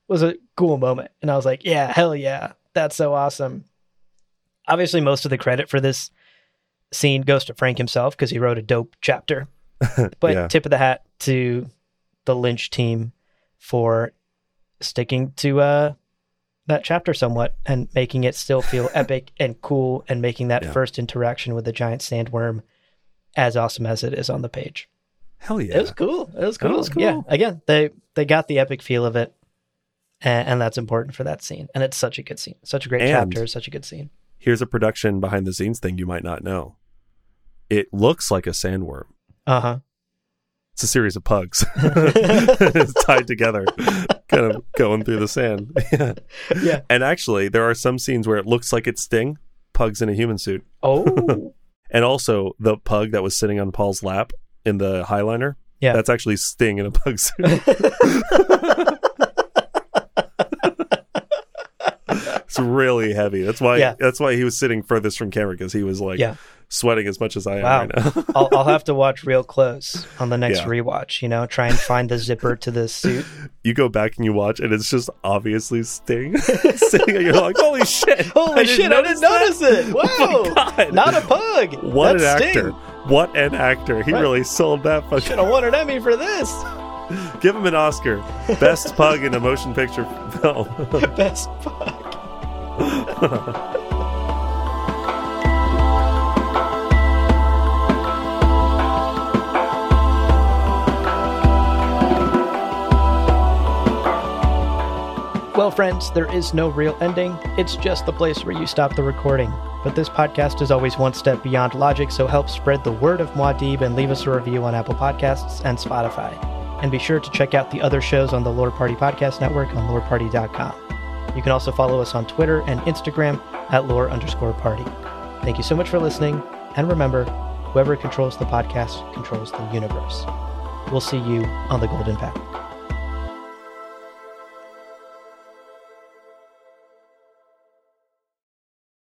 Speaker 1: was a cool moment. And I was like, yeah, hell yeah, that's so awesome. Obviously, most of the credit for this scene goes to Frank himself because he wrote a dope chapter. But
Speaker 2: Yeah.
Speaker 1: tip of the hat to the Lynch team for sticking to uh, that chapter somewhat and making it still feel epic and cool and making that
Speaker 2: Yeah.
Speaker 1: first interaction with the giant sandworm as awesome as it is on the page.
Speaker 2: hell yeah.
Speaker 1: It was cool. It was cool.
Speaker 2: was cool.
Speaker 1: Yeah. Again, they they got the epic feel of it, and, and that's important for that scene. And it's such a good scene. Such a great
Speaker 2: And-
Speaker 1: chapter. Such a good scene.
Speaker 2: Here's a production behind the scenes thing you might not know. It looks like a sandworm.
Speaker 1: Uh huh.
Speaker 2: It's a series of pugs. it's tied together, kind of going through the sand. yeah.
Speaker 1: Yeah.
Speaker 2: And actually, there are some scenes where it looks like it's Sting, pugs in a human suit.
Speaker 1: Oh.
Speaker 2: And also the pug that was sitting on Paul's lap in the Highliner.
Speaker 1: Yeah.
Speaker 2: That's actually Sting in a pug suit. it's really heavy. That's why
Speaker 1: Yeah.
Speaker 2: that's why he was sitting furthest from camera because he was like
Speaker 1: Yeah.
Speaker 2: sweating as much as I am
Speaker 1: Wow.
Speaker 2: right now.
Speaker 1: I'll, I'll have to watch real close on the next
Speaker 2: Yeah.
Speaker 1: rewatch. You know, try and find the zipper to this suit.
Speaker 2: you go back and you watch and it's just obviously Sting sitting and you're like, holy shit.
Speaker 1: Holy shit! I didn't notice it. Wow.
Speaker 2: Oh God.
Speaker 1: Not a pug.
Speaker 2: What
Speaker 1: That's
Speaker 2: an actor.
Speaker 1: Sting.
Speaker 2: What an actor. He
Speaker 1: Right.
Speaker 2: really sold that fucking
Speaker 1: Should have won an Emmy for this.
Speaker 2: Give him an Oscar. Best pug in a motion picture film.
Speaker 1: Best pug. Well, friends, there is no real ending. It's just the place where you stop the recording. But this podcast is always one step beyond logic, so help spread the word of Muad'Dib and leave us a review on Apple Podcasts and Spotify. And be sure to check out the other shows on the Lore Party Podcast Network on loreparty.com. You can also follow us on Twitter and Instagram at lore underscore party. Thank you so much for listening, and remember, whoever controls the podcast controls the universe. We'll see you on the Golden Path.